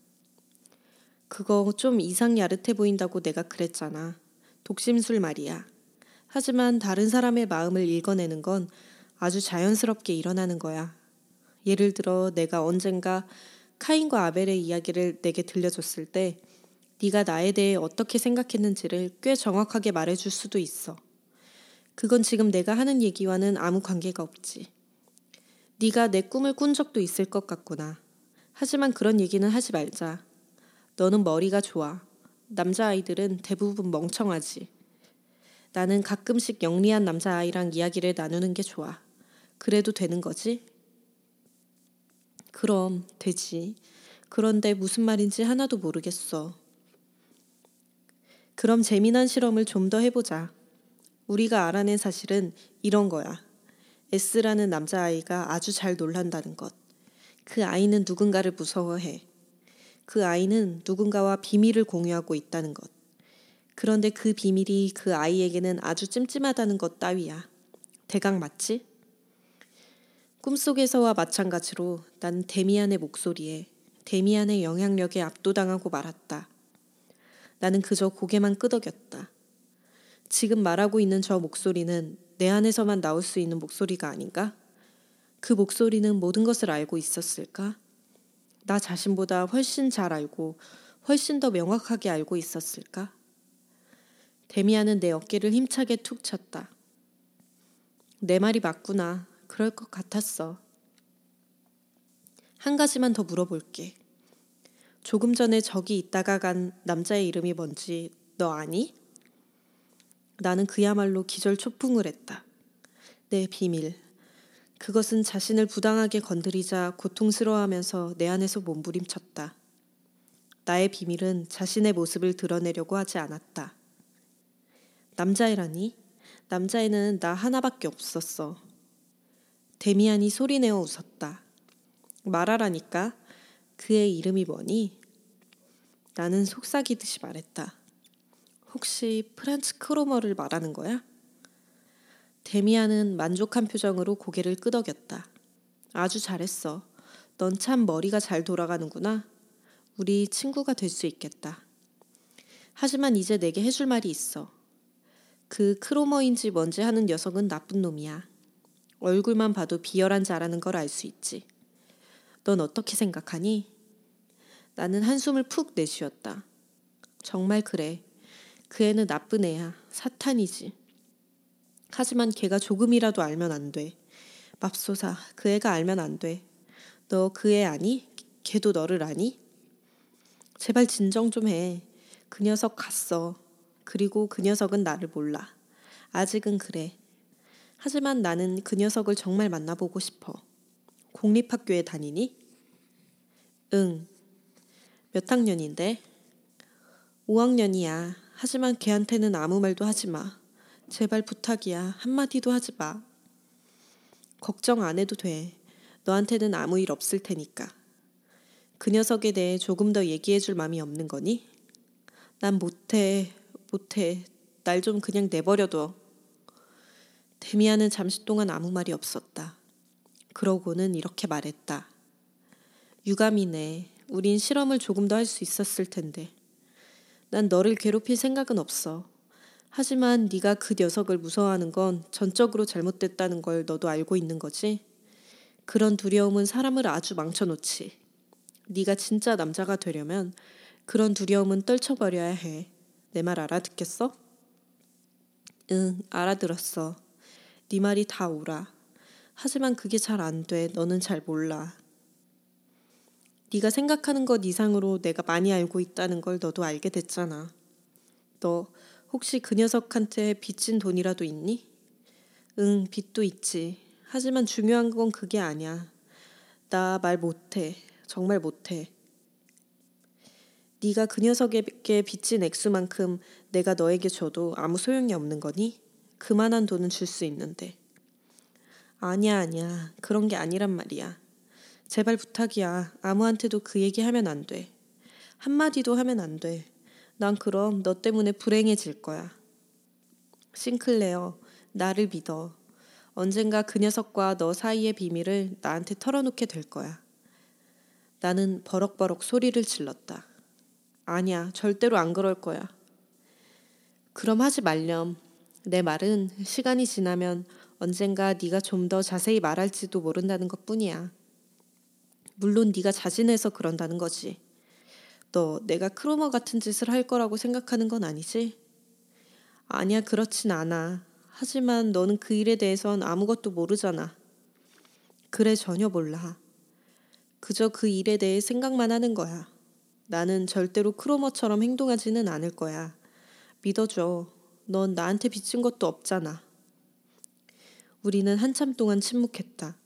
그거 좀 이상 야릇해 보인다고 내가 그랬잖아. 독심술 말이야. 하지만 다른 사람의 마음을 읽어내는 건 아주 자연스럽게 일어나는 거야. 예를 들어 내가 언젠가 카인과 아벨의 이야기를 내게 들려줬을 때 네가 나에 대해 어떻게 생각했는지를 꽤 정확하게 말해줄 수도 있어. 그건 지금 내가 하는 얘기와는 아무 관계가 없지. 네가 내 꿈을 꾼 적도 있을 것 같구나. 하지만 그런 얘기는 하지 말자. 너는 머리가 좋아. 남자아이들은 대부분 멍청하지. 나는 가끔씩 영리한 남자아이랑 이야기를 나누는 게 좋아. 그래도 되는 거지? 그럼 되지. 그런데 무슨 말인지 하나도 모르겠어. 그럼 재미난 실험을 좀 더 해보자. 우리가 알아낸 사실은 이런 거야. S라는 남자아이가 아주 잘 놀란다는 것. 그 아이는 누군가를 무서워해. 그 아이는 누군가와 비밀을 공유하고 있다는 것. 그런데 그 비밀이 그 아이에게는 아주 찜찜하다는 것 따위야. 대강 맞지? 꿈속에서와 마찬가지로 난 데미안의 목소리에 데미안의 영향력에 압도당하고 말았다. 나는 그저 고개만 끄덕였다. 지금 말하고 있는 저 목소리는 내 안에서만 나올 수 있는 목소리가 아닌가? 그 목소리는 모든 것을 알고 있었을까? 나 자신보다 훨씬 잘 알고 훨씬 더 명확하게 알고 있었을까? 데미안은 내 어깨를 힘차게 툭 쳤다. 내 말이 맞구나. 그럴 것 같았어. 한 가지만 더 물어볼게. 조금 전에 저기 있다가 간 남자의 이름이 뭔지 너 아니? 나는 그야말로 기절 초풍을 했다. 내 비밀. 그것은 자신을 부당하게 건드리자 고통스러워하면서 내 안에서 몸부림쳤다. 나의 비밀은 자신의 모습을 드러내려고 하지 않았다. 남자애라니? 남자애는 나 하나밖에 없었어. 데미안이 소리내어 웃었다. 말하라니까. 그의 이름이 뭐니? 나는 속삭이듯이 말했다. 혹시 프란츠 크로머를 말하는 거야? 데미안은 만족한 표정으로 고개를 끄덕였다. 아주 잘했어. 넌 참 머리가 잘 돌아가는구나. 우리 친구가 될 수 있겠다. 하지만 이제 내게 해줄 말이 있어. 그 크로머인지 뭔지 하는 녀석은 나쁜 놈이야. 얼굴만 봐도 비열한 자라는 걸 알 수 있지. 넌 어떻게 생각하니? 나는 한숨을 푹 내쉬었다. 정말 그래. 그 애는 나쁜 애야. 사탄이지. 하지만 걔가 조금이라도 알면 안 돼. 맙소사, 그 애가 알면 안 돼. 너 그 애 아니? 걔도 너를 아니? 제발 진정 좀 해. 그 녀석 갔어. 그리고 그 녀석은 나를 몰라. 아직은 그래. 하지만 나는 그 녀석을 정말 만나보고 싶어. 공립학교에 다니니? 응. 몇 학년인데? 5학년이야. 하지만 걔한테는 아무 말도 하지 마. 제발 부탁이야. 한마디도 하지 마. 걱정 안 해도 돼. 너한테는 아무 일 없을 테니까. 그 녀석에 대해 조금 더 얘기해 줄 마음이 없는 거니? 난 못해, 못해. 날 좀 그냥 내버려둬. 데미안은 잠시 동안 아무 말이 없었다. 그러고는 이렇게 말했다. 유감이네. 우린 실험을 조금 더 할 수 있었을 텐데. 난 너를 괴롭힐 생각은 없어. 하지만 네가 그 녀석을 무서워하는 건 전적으로 잘못됐다는 걸 너도 알고 있는 거지. 그런 두려움은 사람을 아주 망쳐놓지. 네가 진짜 남자가 되려면 그런 두려움은 떨쳐버려야 해. 내 말 알아듣겠어? 응, 알아들었어. 네 말이 다 옳아. 하지만 그게 잘 안 돼. 너는 잘 몰라. 네가 생각하는 것 이상으로 내가 많이 알고 있다는 걸 너도 알게 됐잖아. 너 혹시 그 녀석한테 빚진 돈이라도 있니? 응, 빚도 있지. 하지만 중요한 건 그게 아니야. 나 말 못해. 정말 못해. 네가 그 녀석에게 빚진 액수만큼 내가 너에게 줘도 아무 소용이 없는 거니? 그만한 돈은 줄 수 있는데. 아니야, 아니야. 그런 게 아니란 말이야. 제발 부탁이야. 아무한테도 그 얘기 하면 안 돼. 한마디도 하면 안 돼. 난 그럼 너 때문에 불행해질 거야. 싱클레어, 나를 믿어. 언젠가 그 녀석과 너 사이의 비밀을 나한테 털어놓게 될 거야. 나는 버럭버럭 소리를 질렀다. 아니야, 절대로 안 그럴 거야. 그럼 하지 말렴. 내 말은 시간이 지나면 언젠가 네가 좀 더 자세히 말할지도 모른다는 것뿐이야. 물론 네가 자진해서 그런다는 거지. 너 내가 크로머 같은 짓을 할 거라고 생각하는 건 아니지? 아니야, 그렇진 않아. 하지만 너는 그 일에 대해선 아무것도 모르잖아. 그래, 전혀 몰라. 그저 그 일에 대해 생각만 하는 거야. 나는 절대로 크로머처럼 행동하지는 않을 거야. 믿어줘. 넌 나한테 빚진 것도 없잖아. 우리는 한참 동안 침묵했다.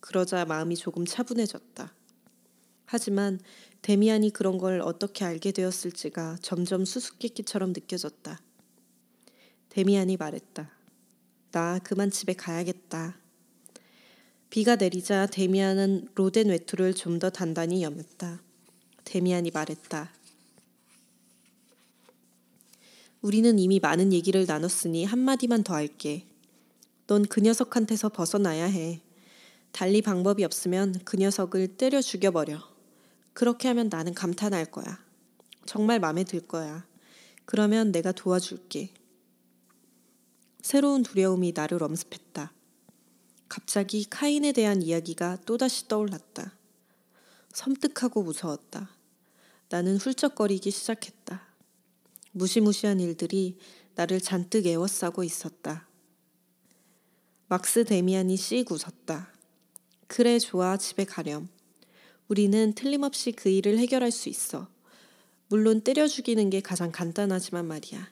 그러자 마음이 조금 차분해졌다. 하지만 데미안이 그런 걸 어떻게 알게 되었을지가 점점 수수께끼처럼 느껴졌다. 데미안이 말했다. 나 그만 집에 가야겠다. 비가 내리자 데미안은 로덴 외투를 좀 더 단단히 여몄다. 데미안이 말했다. 우리는 이미 많은 얘기를 나눴으니 한마디만 더 할게. 넌 그 녀석한테서 벗어나야 해. 달리 방법이 없으면 그 녀석을 때려 죽여버려. 그렇게 하면 나는 감탄할 거야. 정말 마음에 들 거야. 그러면 내가 도와줄게. 새로운 두려움이 나를 엄습했다. 갑자기 카인에 대한 이야기가 또다시 떠올랐다. 섬뜩하고 무서웠다. 나는 훌쩍거리기 시작했다. 무시무시한 일들이 나를 잔뜩 애워싸고 있었다. 막스 데미안이 씩 웃었다. 그래 좋아 집에 가렴. 우리는 틀림없이 그 일을 해결할 수 있어. 물론 때려 죽이는 게 가장 간단하지만 말이야.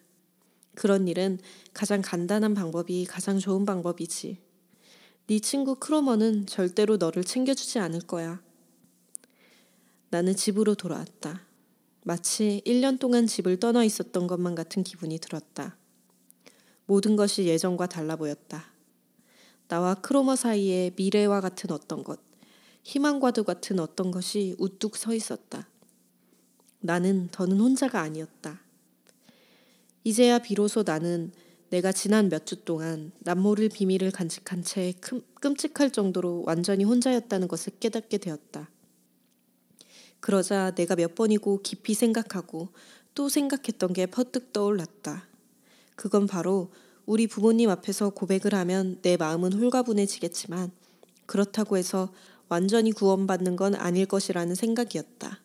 그런 일은 가장 간단한 방법이 가장 좋은 방법이지. 네 친구 크로머는 절대로 너를 챙겨주지 않을 거야. 나는 집으로 돌아왔다. 마치 1년 동안 집을 떠나 있었던 것만 같은 기분이 들었다. 모든 것이 예전과 달라 보였다. 나와 크로머 사이에 미래와 같은 어떤 것, 희망과도 같은 어떤 것이 우뚝 서 있었다. 나는 더는 혼자가 아니었다. 이제야 비로소 나는 내가 지난 몇 주 동안 남모를 비밀을 간직한 채 끔찍할 정도로 완전히 혼자였다는 것을 깨닫게 되었다. 그러자 내가 몇 번이고 깊이 생각하고 또 생각했던 게 퍼뜩 떠올랐다. 그건 바로 우리 부모님 앞에서 고백을 하면 내 마음은 홀가분해지겠지만 그렇다고 해서 완전히 구원받는 건 아닐 것이라는 생각이었다.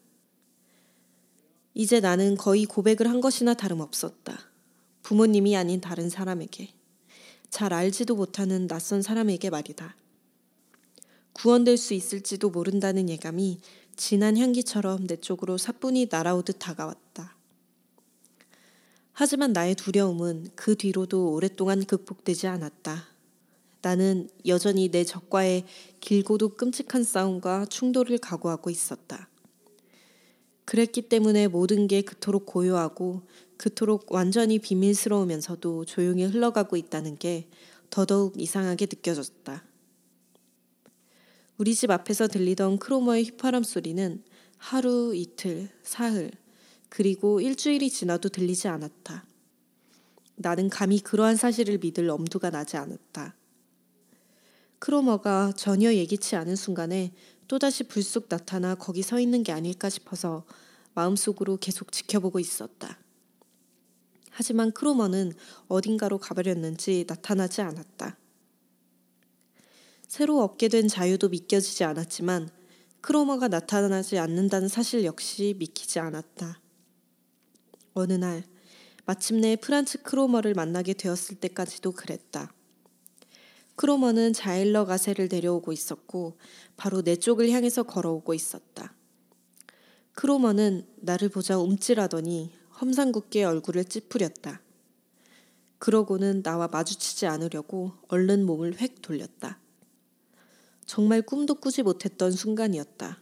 이제 나는 거의 고백을 한 것이나 다름없었다. 부모님이 아닌 다른 사람에게. 잘 알지도 못하는 낯선 사람에게 말이다. 구원될 수 있을지도 모른다는 예감이 진한 향기처럼 내 쪽으로 사뿐히 날아오듯 다가왔다. 하지만 나의 두려움은 그 뒤로도 오랫동안 극복되지 않았다. 나는 여전히 내 적과의 길고도 끔찍한 싸움과 충돌을 각오하고 있었다. 그랬기 때문에 모든 게 그토록 고요하고 그토록 완전히 비밀스러우면서도 조용히 흘러가고 있다는 게 더더욱 이상하게 느껴졌다. 우리 집 앞에서 들리던 크로머의 휘파람 소리는 하루, 이틀, 사흘, 그리고 일주일이 지나도 들리지 않았다. 나는 감히 그러한 사실을 믿을 엄두가 나지 않았다. 크로머가 전혀 예기치 않은 순간에 또다시 불쑥 나타나 거기 서 있는 게 아닐까 싶어서 마음속으로 계속 지켜보고 있었다. 하지만 크로머는 어딘가로 가버렸는지 나타나지 않았다. 새로 얻게 된 자유도 믿겨지지 않았지만 크로머가 나타나지 않는다는 사실 역시 믿기지 않았다. 어느 날 마침내 프란츠 크로머를 만나게 되었을 때까지도 그랬다. 크로머는 자일러 가세를 내려오고 있었고 바로 내 쪽을 향해서 걸어오고 있었다. 크로머는 나를 보자 움찔하더니 험상궂게 얼굴을 찌푸렸다. 그러고는 나와 마주치지 않으려고 얼른 몸을 획 돌렸다. 정말 꿈도 꾸지 못했던 순간이었다.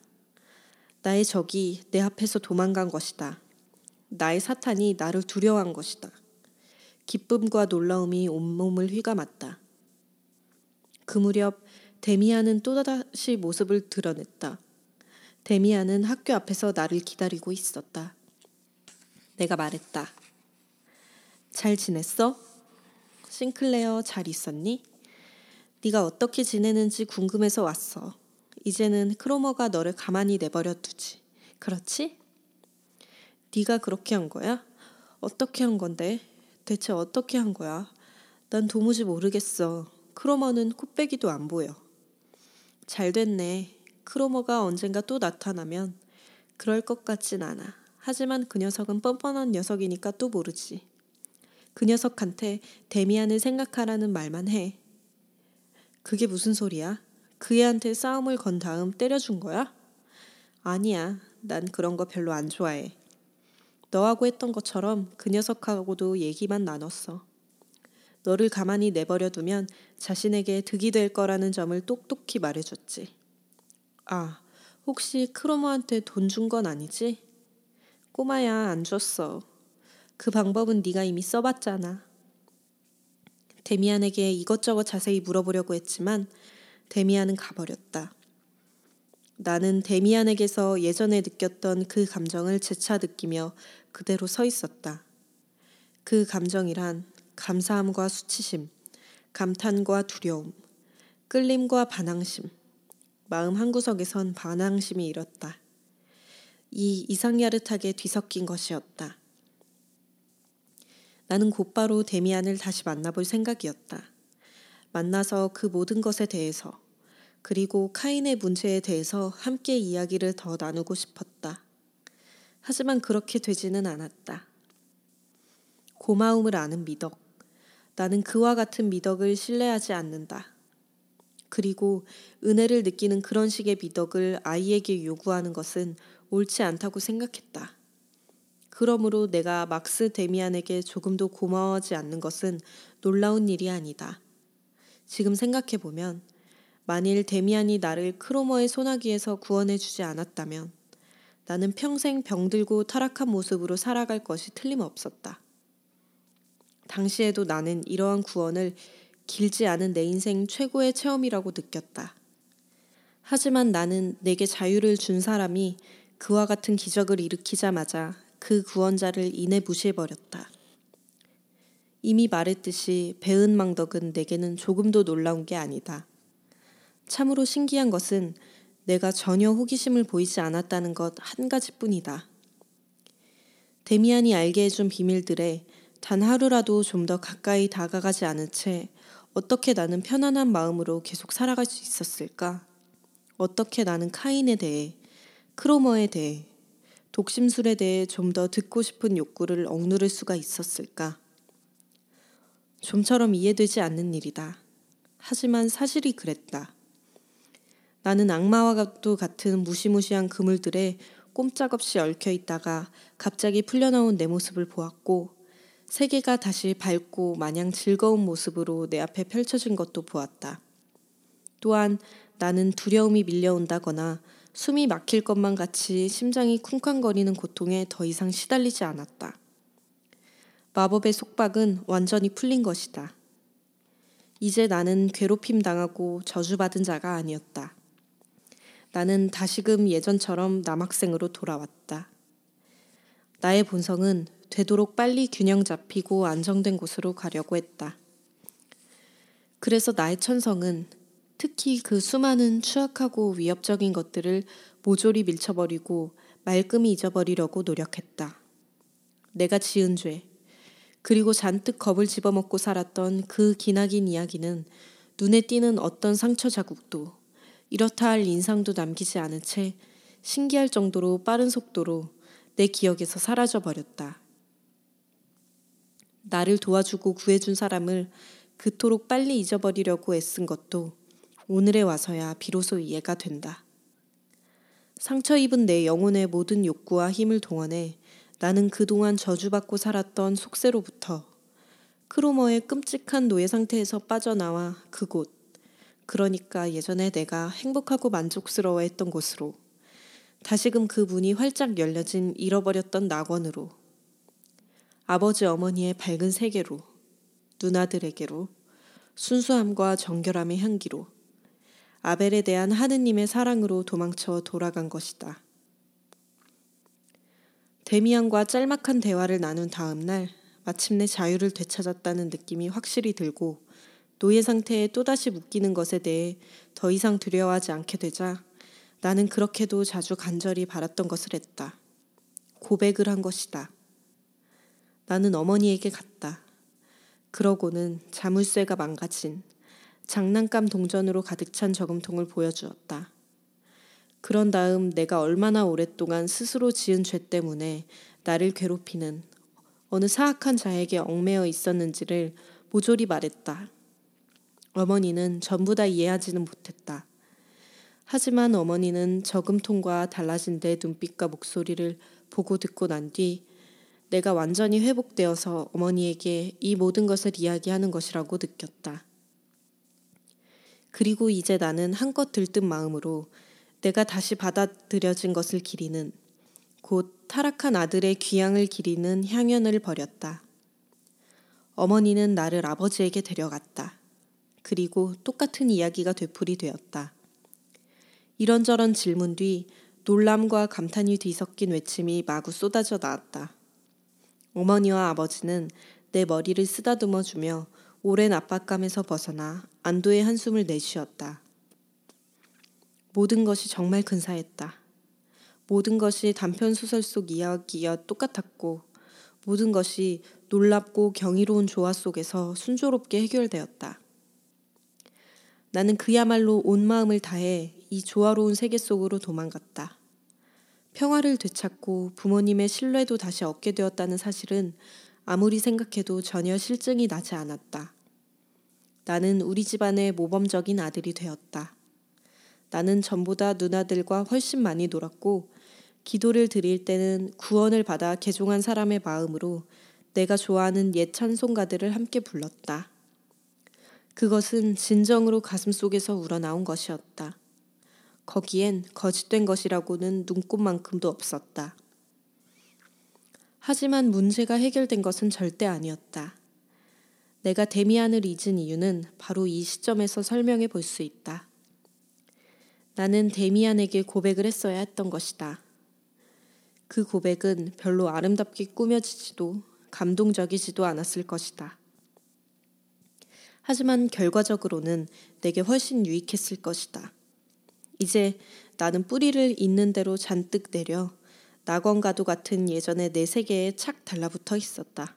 나의 적이 내 앞에서 도망간 것이다. 나의 사탄이 나를 두려워한 것이다. 기쁨과 놀라움이 온몸을 휘감았다. 그 무렵 데미안은 또다시 모습을 드러냈다. 데미안은 학교 앞에서 나를 기다리고 있었다. 내가 말했다. 잘 지냈어? 싱클레어 잘 있었니? 네가 어떻게 지내는지 궁금해서 왔어. 이제는 크로머가 너를 가만히 내버려 두지. 그렇지? 네가 그렇게 한 거야? 어떻게 한 건데? 대체 어떻게 한 거야? 난 도무지 모르겠어. 크로머는 코빼기도 안 보여. 잘 됐네. 크로머가 언젠가 또 나타나면 그럴 것 같진 않아. 하지만 그 녀석은 뻔뻔한 녀석이니까 또 모르지. 그 녀석한테 데미안을 생각하라는 말만 해. 그게 무슨 소리야? 그 애한테 싸움을 건 다음 때려준 거야? 아니야. 난 그런 거 별로 안 좋아해. 너하고 했던 것처럼 그 녀석하고도 얘기만 나눴어. 너를 가만히 내버려 두면 자신에게 득이 될 거라는 점을 똑똑히 말해줬지. 아, 혹시 크로모한테 돈 준 건 아니지? 꼬마야, 안 줬어. 그 방법은 네가 이미 써봤잖아. 데미안에게 이것저것 자세히 물어보려고 했지만 데미안은 가버렸다. 나는 데미안에게서 예전에 느꼈던 그 감정을 재차 느끼며 그대로 서 있었다. 그 감정이란 감사함과 수치심, 감탄과 두려움, 끌림과 반항심, 마음 한구석에선 반항심이 일었다. 이 이상야릇하게 뒤섞인 것이었다. 나는 곧바로 데미안을 다시 만나볼 생각이었다. 만나서 그 모든 것에 대해서 그리고 카인의 문제에 대해서 함께 이야기를 더 나누고 싶었다. 하지만 그렇게 되지는 않았다. 고마움을 아는 미덕. 나는 그와 같은 미덕을 신뢰하지 않는다. 그리고 은혜를 느끼는 그런 식의 미덕을 아이에게 요구하는 것은 옳지 않다고 생각했다. 그러므로 내가 막스 데미안에게 조금도 고마워하지 않는 것은 놀라운 일이 아니다. 지금 생각해보면 만일 데미안이 나를 크로머의 소나기에서 구원해주지 않았다면 나는 평생 병들고 타락한 모습으로 살아갈 것이 틀림없었다. 당시에도 나는 이러한 구원을 길지 않은 내 인생 최고의 체험이라고 느꼈다. 하지만 나는 내게 자유를 준 사람이 그와 같은 기적을 일으키자마자 그 구원자를 이내 무시해버렸다. 이미 말했듯이 배은 망덕은 내게는 조금도 놀라운 게 아니다. 참으로 신기한 것은 내가 전혀 호기심을 보이지 않았다는 것 한 가지뿐이다. 데미안이 알게 해준 비밀들에 단 하루라도 좀 더 가까이 다가가지 않은 채 어떻게 나는 편안한 마음으로 계속 살아갈 수 있었을까? 어떻게 나는 카인에 대해, 크로머에 대해, 독심술에 대해 좀 더 듣고 싶은 욕구를 억누를 수가 있었을까? 좀처럼 이해되지 않는 일이다. 하지만 사실이 그랬다. 나는 악마와도 같은 무시무시한 그물들에 꼼짝없이 얽혀 있다가 갑자기 풀려나온 내 모습을 보았고 세계가 다시 밝고 마냥 즐거운 모습으로 내 앞에 펼쳐진 것도 보았다. 또한 나는 두려움이 밀려온다거나 숨이 막힐 것만 같이 심장이 쿵쾅거리는 고통에 더 이상 시달리지 않았다. 마법의 속박은 완전히 풀린 것이다. 이제 나는 괴롭힘 당하고 저주받은 자가 아니었다. 나는 다시금 예전처럼 남학생으로 돌아왔다. 나의 본성은 되도록 빨리 균형 잡히고 안정된 곳으로 가려고 했다. 그래서 나의 천성은 특히 그 수많은 추악하고 위협적인 것들을 모조리 밀쳐버리고 말끔히 잊어버리려고 노력했다. 내가 지은 죄, 그리고 잔뜩 겁을 집어먹고 살았던 그 기나긴 이야기는 눈에 띄는 어떤 상처 자국도 이렇다 할 인상도 남기지 않은 채 신기할 정도로 빠른 속도로 내 기억에서 사라져 버렸다. 나를 도와주고 구해준 사람을 그토록 빨리 잊어버리려고 애쓴 것도 오늘에 와서야 비로소 이해가 된다. 상처 입은 내 영혼의 모든 욕구와 힘을 동원해 나는 그동안 저주받고 살았던 속세로부터 크로머의 끔찍한 노예 상태에서 빠져나와 그곳, 그러니까 예전에 내가 행복하고 만족스러워했던 곳으로 다시금 그 문이 활짝 열려진 잃어버렸던 낙원으로 아버지 어머니의 밝은 세계로, 누나들에게로, 순수함과 정결함의 향기로, 아벨에 대한 하느님의 사랑으로 도망쳐 돌아간 것이다. 데미안과 짤막한 대화를 나눈 다음 날 마침내 자유를 되찾았다는 느낌이 확실히 들고 노예 상태에 또다시 묶이는 것에 대해 더 이상 두려워하지 않게 되자 나는 그렇게도 자주 간절히 바랐던 것을 했다. 고백을 한 것이다. 나는 어머니에게 갔다. 그러고는 자물쇠가 망가진 장난감 동전으로 가득 찬 저금통을 보여주었다. 그런 다음 내가 얼마나 오랫동안 스스로 지은 죄 때문에 나를 괴롭히는 어느 사악한 자에게 얽매여 있었는지를 모조리 말했다. 어머니는 전부 다 이해하지는 못했다. 하지만 어머니는 저금통과 달라진 내 눈빛과 목소리를 보고 듣고 난 뒤 내가 완전히 회복되어서 어머니에게 이 모든 것을 이야기하는 것이라고 느꼈다. 그리고 이제 나는 한껏 들뜬 마음으로 내가 다시 받아들여진 것을 기리는 곧 타락한 아들의 귀양을 기리는 향연을 벌였다. 어머니는 나를 아버지에게 데려갔다. 그리고 똑같은 이야기가 되풀이 되었다. 이런저런 질문 뒤 놀람과 감탄이 뒤섞인 외침이 마구 쏟아져 나왔다. 어머니와 아버지는 내 머리를 쓰다듬어 주며 오랜 압박감에서 벗어나 안도의 한숨을 내쉬었다. 모든 것이 정말 근사했다. 모든 것이 단편 소설 속 이야기와 똑같았고 모든 것이 놀랍고 경이로운 조화 속에서 순조롭게 해결되었다. 나는 그야말로 온 마음을 다해 이 조화로운 세계 속으로 도망갔다. 평화를 되찾고 부모님의 신뢰도 다시 얻게 되었다는 사실은 아무리 생각해도 전혀 실증이 나지 않았다. 나는 우리 집안의 모범적인 아들이 되었다. 나는 전보다 누나들과 훨씬 많이 놀았고 기도를 드릴 때는 구원을 받아 개종한 사람의 마음으로 내가 좋아하는 옛 찬송가들을 함께 불렀다. 그것은 진정으로 가슴 속에서 우러나온 것이었다. 거기엔 거짓된 것이라고는 눈꽃만큼도 없었다. 하지만 문제가 해결된 것은 절대 아니었다. 내가 데미안을 잊은 이유는 바로 이 시점에서 설명해 볼 수 있다. 나는 데미안에게 고백을 했어야 했던 것이다. 그 고백은 별로 아름답게 꾸며지지도 감동적이지도 않았을 것이다. 하지만 결과적으로는 내게 훨씬 유익했을 것이다. 이제 나는 뿌리를 있는 대로 잔뜩 내려 낙원과도 같은 예전의 내 세계에 착 달라붙어 있었다.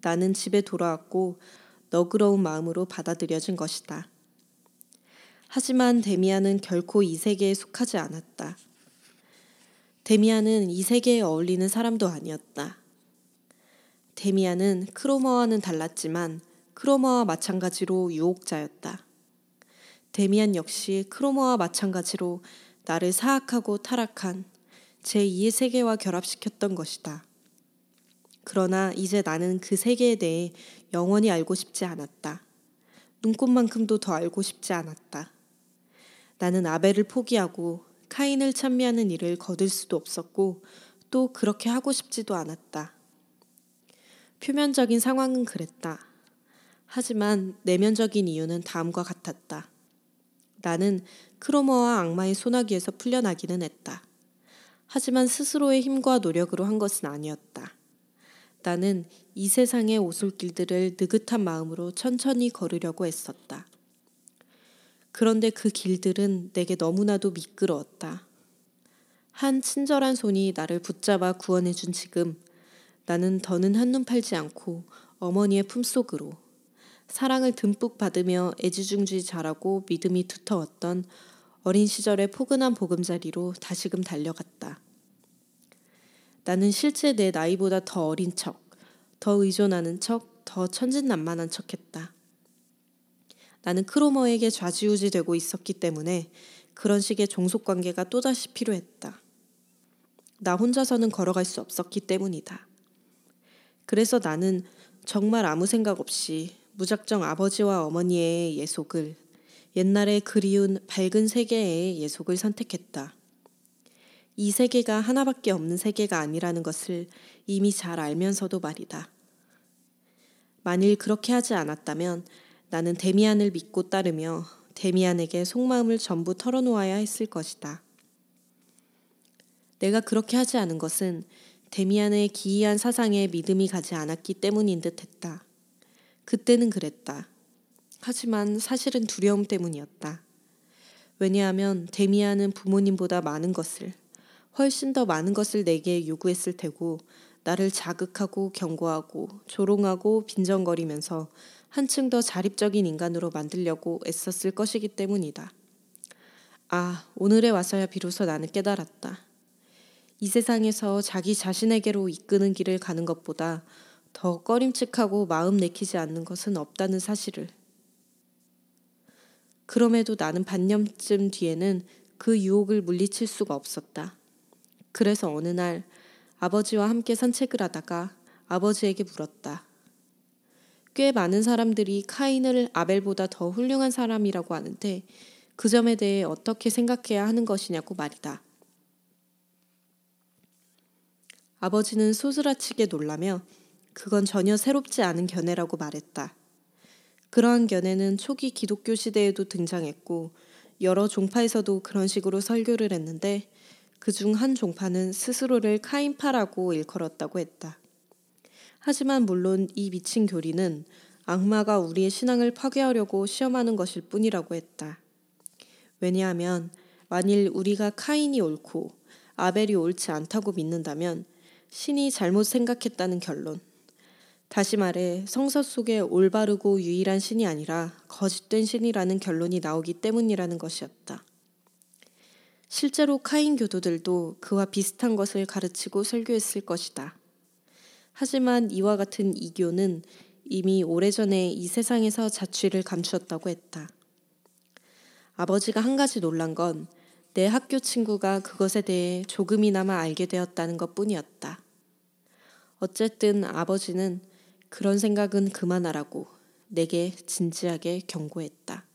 나는 집에 돌아왔고 너그러운 마음으로 받아들여진 것이다. 하지만 데미안은 결코 이 세계에 속하지 않았다. 데미안은 이 세계에 어울리는 사람도 아니었다. 데미안은 크로머와는 달랐지만 크로머와 마찬가지로 유혹자였다. 데미안 역시 크로머와 마찬가지로 나를 사악하고 타락한 제2의 세계와 결합시켰던 것이다. 그러나 이제 나는 그 세계에 대해 영원히 알고 싶지 않았다. 눈꽃만큼도 더 알고 싶지 않았다. 나는 아벨을 포기하고 카인을 찬미하는 일을 거둘 수도 없었고 또 그렇게 하고 싶지도 않았다. 표면적인 상황은 그랬다. 하지만 내면적인 이유는 다음과 같았다. 나는 크로머와 악마의 소나기에서 풀려나기는 했다. 하지만 스스로의 힘과 노력으로 한 것은 아니었다. 나는 이 세상의 오솔길들을 느긋한 마음으로 천천히 걸으려고 했었다. 그런데 그 길들은 내게 너무나도 미끄러웠다. 한 친절한 손이 나를 붙잡아 구원해준 지금 나는 더는 한눈 팔지 않고 어머니의 품속으로 사랑을 듬뿍 받으며 애지중지 자라고 믿음이 두터웠던 어린 시절의 포근한 보금자리로 다시금 달려갔다. 나는 실제 내 나이보다 더 어린 척, 더 의존하는 척, 더 천진난만한 척 했다. 나는 크로머에게 좌지우지 되고 있었기 때문에 그런 식의 종속 관계가 또다시 필요했다. 나 혼자서는 걸어갈 수 없었기 때문이다. 그래서 나는 정말 아무 생각 없이 무작정 아버지와 어머니의 예속을 옛날에 그리운 밝은 세계의 예속을 선택했다. 이 세계가 하나밖에 없는 세계가 아니라는 것을 이미 잘 알면서도 말이다. 만일 그렇게 하지 않았다면 나는 데미안을 믿고 따르며 데미안에게 속마음을 전부 털어놓아야 했을 것이다. 내가 그렇게 하지 않은 것은 데미안의 기이한 사상에 믿음이 가지 않았기 때문인 듯 했다. 그때는 그랬다. 하지만 사실은 두려움 때문이었다. 왜냐하면 데미안은 부모님보다 많은 것을, 훨씬 더 많은 것을 내게 요구했을 테고, 나를 자극하고 경고하고 조롱하고 빈정거리면서 한층 더 자립적인 인간으로 만들려고 애썼을 것이기 때문이다. 아, 오늘에 와서야 비로소 나는 깨달았다. 이 세상에서 자기 자신에게로 이끄는 길을 가는 것보다 더 꺼림칙하고 마음 내키지 않는 것은 없다는 사실을. 그럼에도 나는 반년쯤 뒤에는 그 유혹을 물리칠 수가 없었다. 그래서 어느 날 아버지와 함께 산책을 하다가 아버지에게 물었다. 꽤 많은 사람들이 카인을 아벨보다 더 훌륭한 사람이라고 하는데 그 점에 대해 어떻게 생각해야 하는 것이냐고 말이다. 아버지는 소스라치게 놀라며 그건 전혀 새롭지 않은 견해라고 말했다. 그러한 견해는 초기 기독교 시대에도 등장했고 여러 종파에서도 그런 식으로 설교를 했는데 그 중 한 종파는 스스로를 카인파라고 일컬었다고 했다. 하지만 물론 이 미친 교리는 악마가 우리의 신앙을 파괴하려고 시험하는 것일 뿐이라고 했다. 왜냐하면 만일 우리가 카인이 옳고 아벨이 옳지 않다고 믿는다면 신이 잘못 생각했다는 결론. 다시 말해 성서 속에 올바르고 유일한 신이 아니라 거짓된 신이라는 결론이 나오기 때문이라는 것이었다. 실제로 카인 교도들도 그와 비슷한 것을 가르치고 설교했을 것이다. 하지만 이와 같은 이교는 이미 오래전에 이 세상에서 자취를 감추었다고 했다. 아버지가 한 가지 놀란 건 내 학교 친구가 그것에 대해 조금이나마 알게 되었다는 것 뿐이었다. 어쨌든 아버지는 그런 생각은 그만하라고 내게 진지하게 경고했다.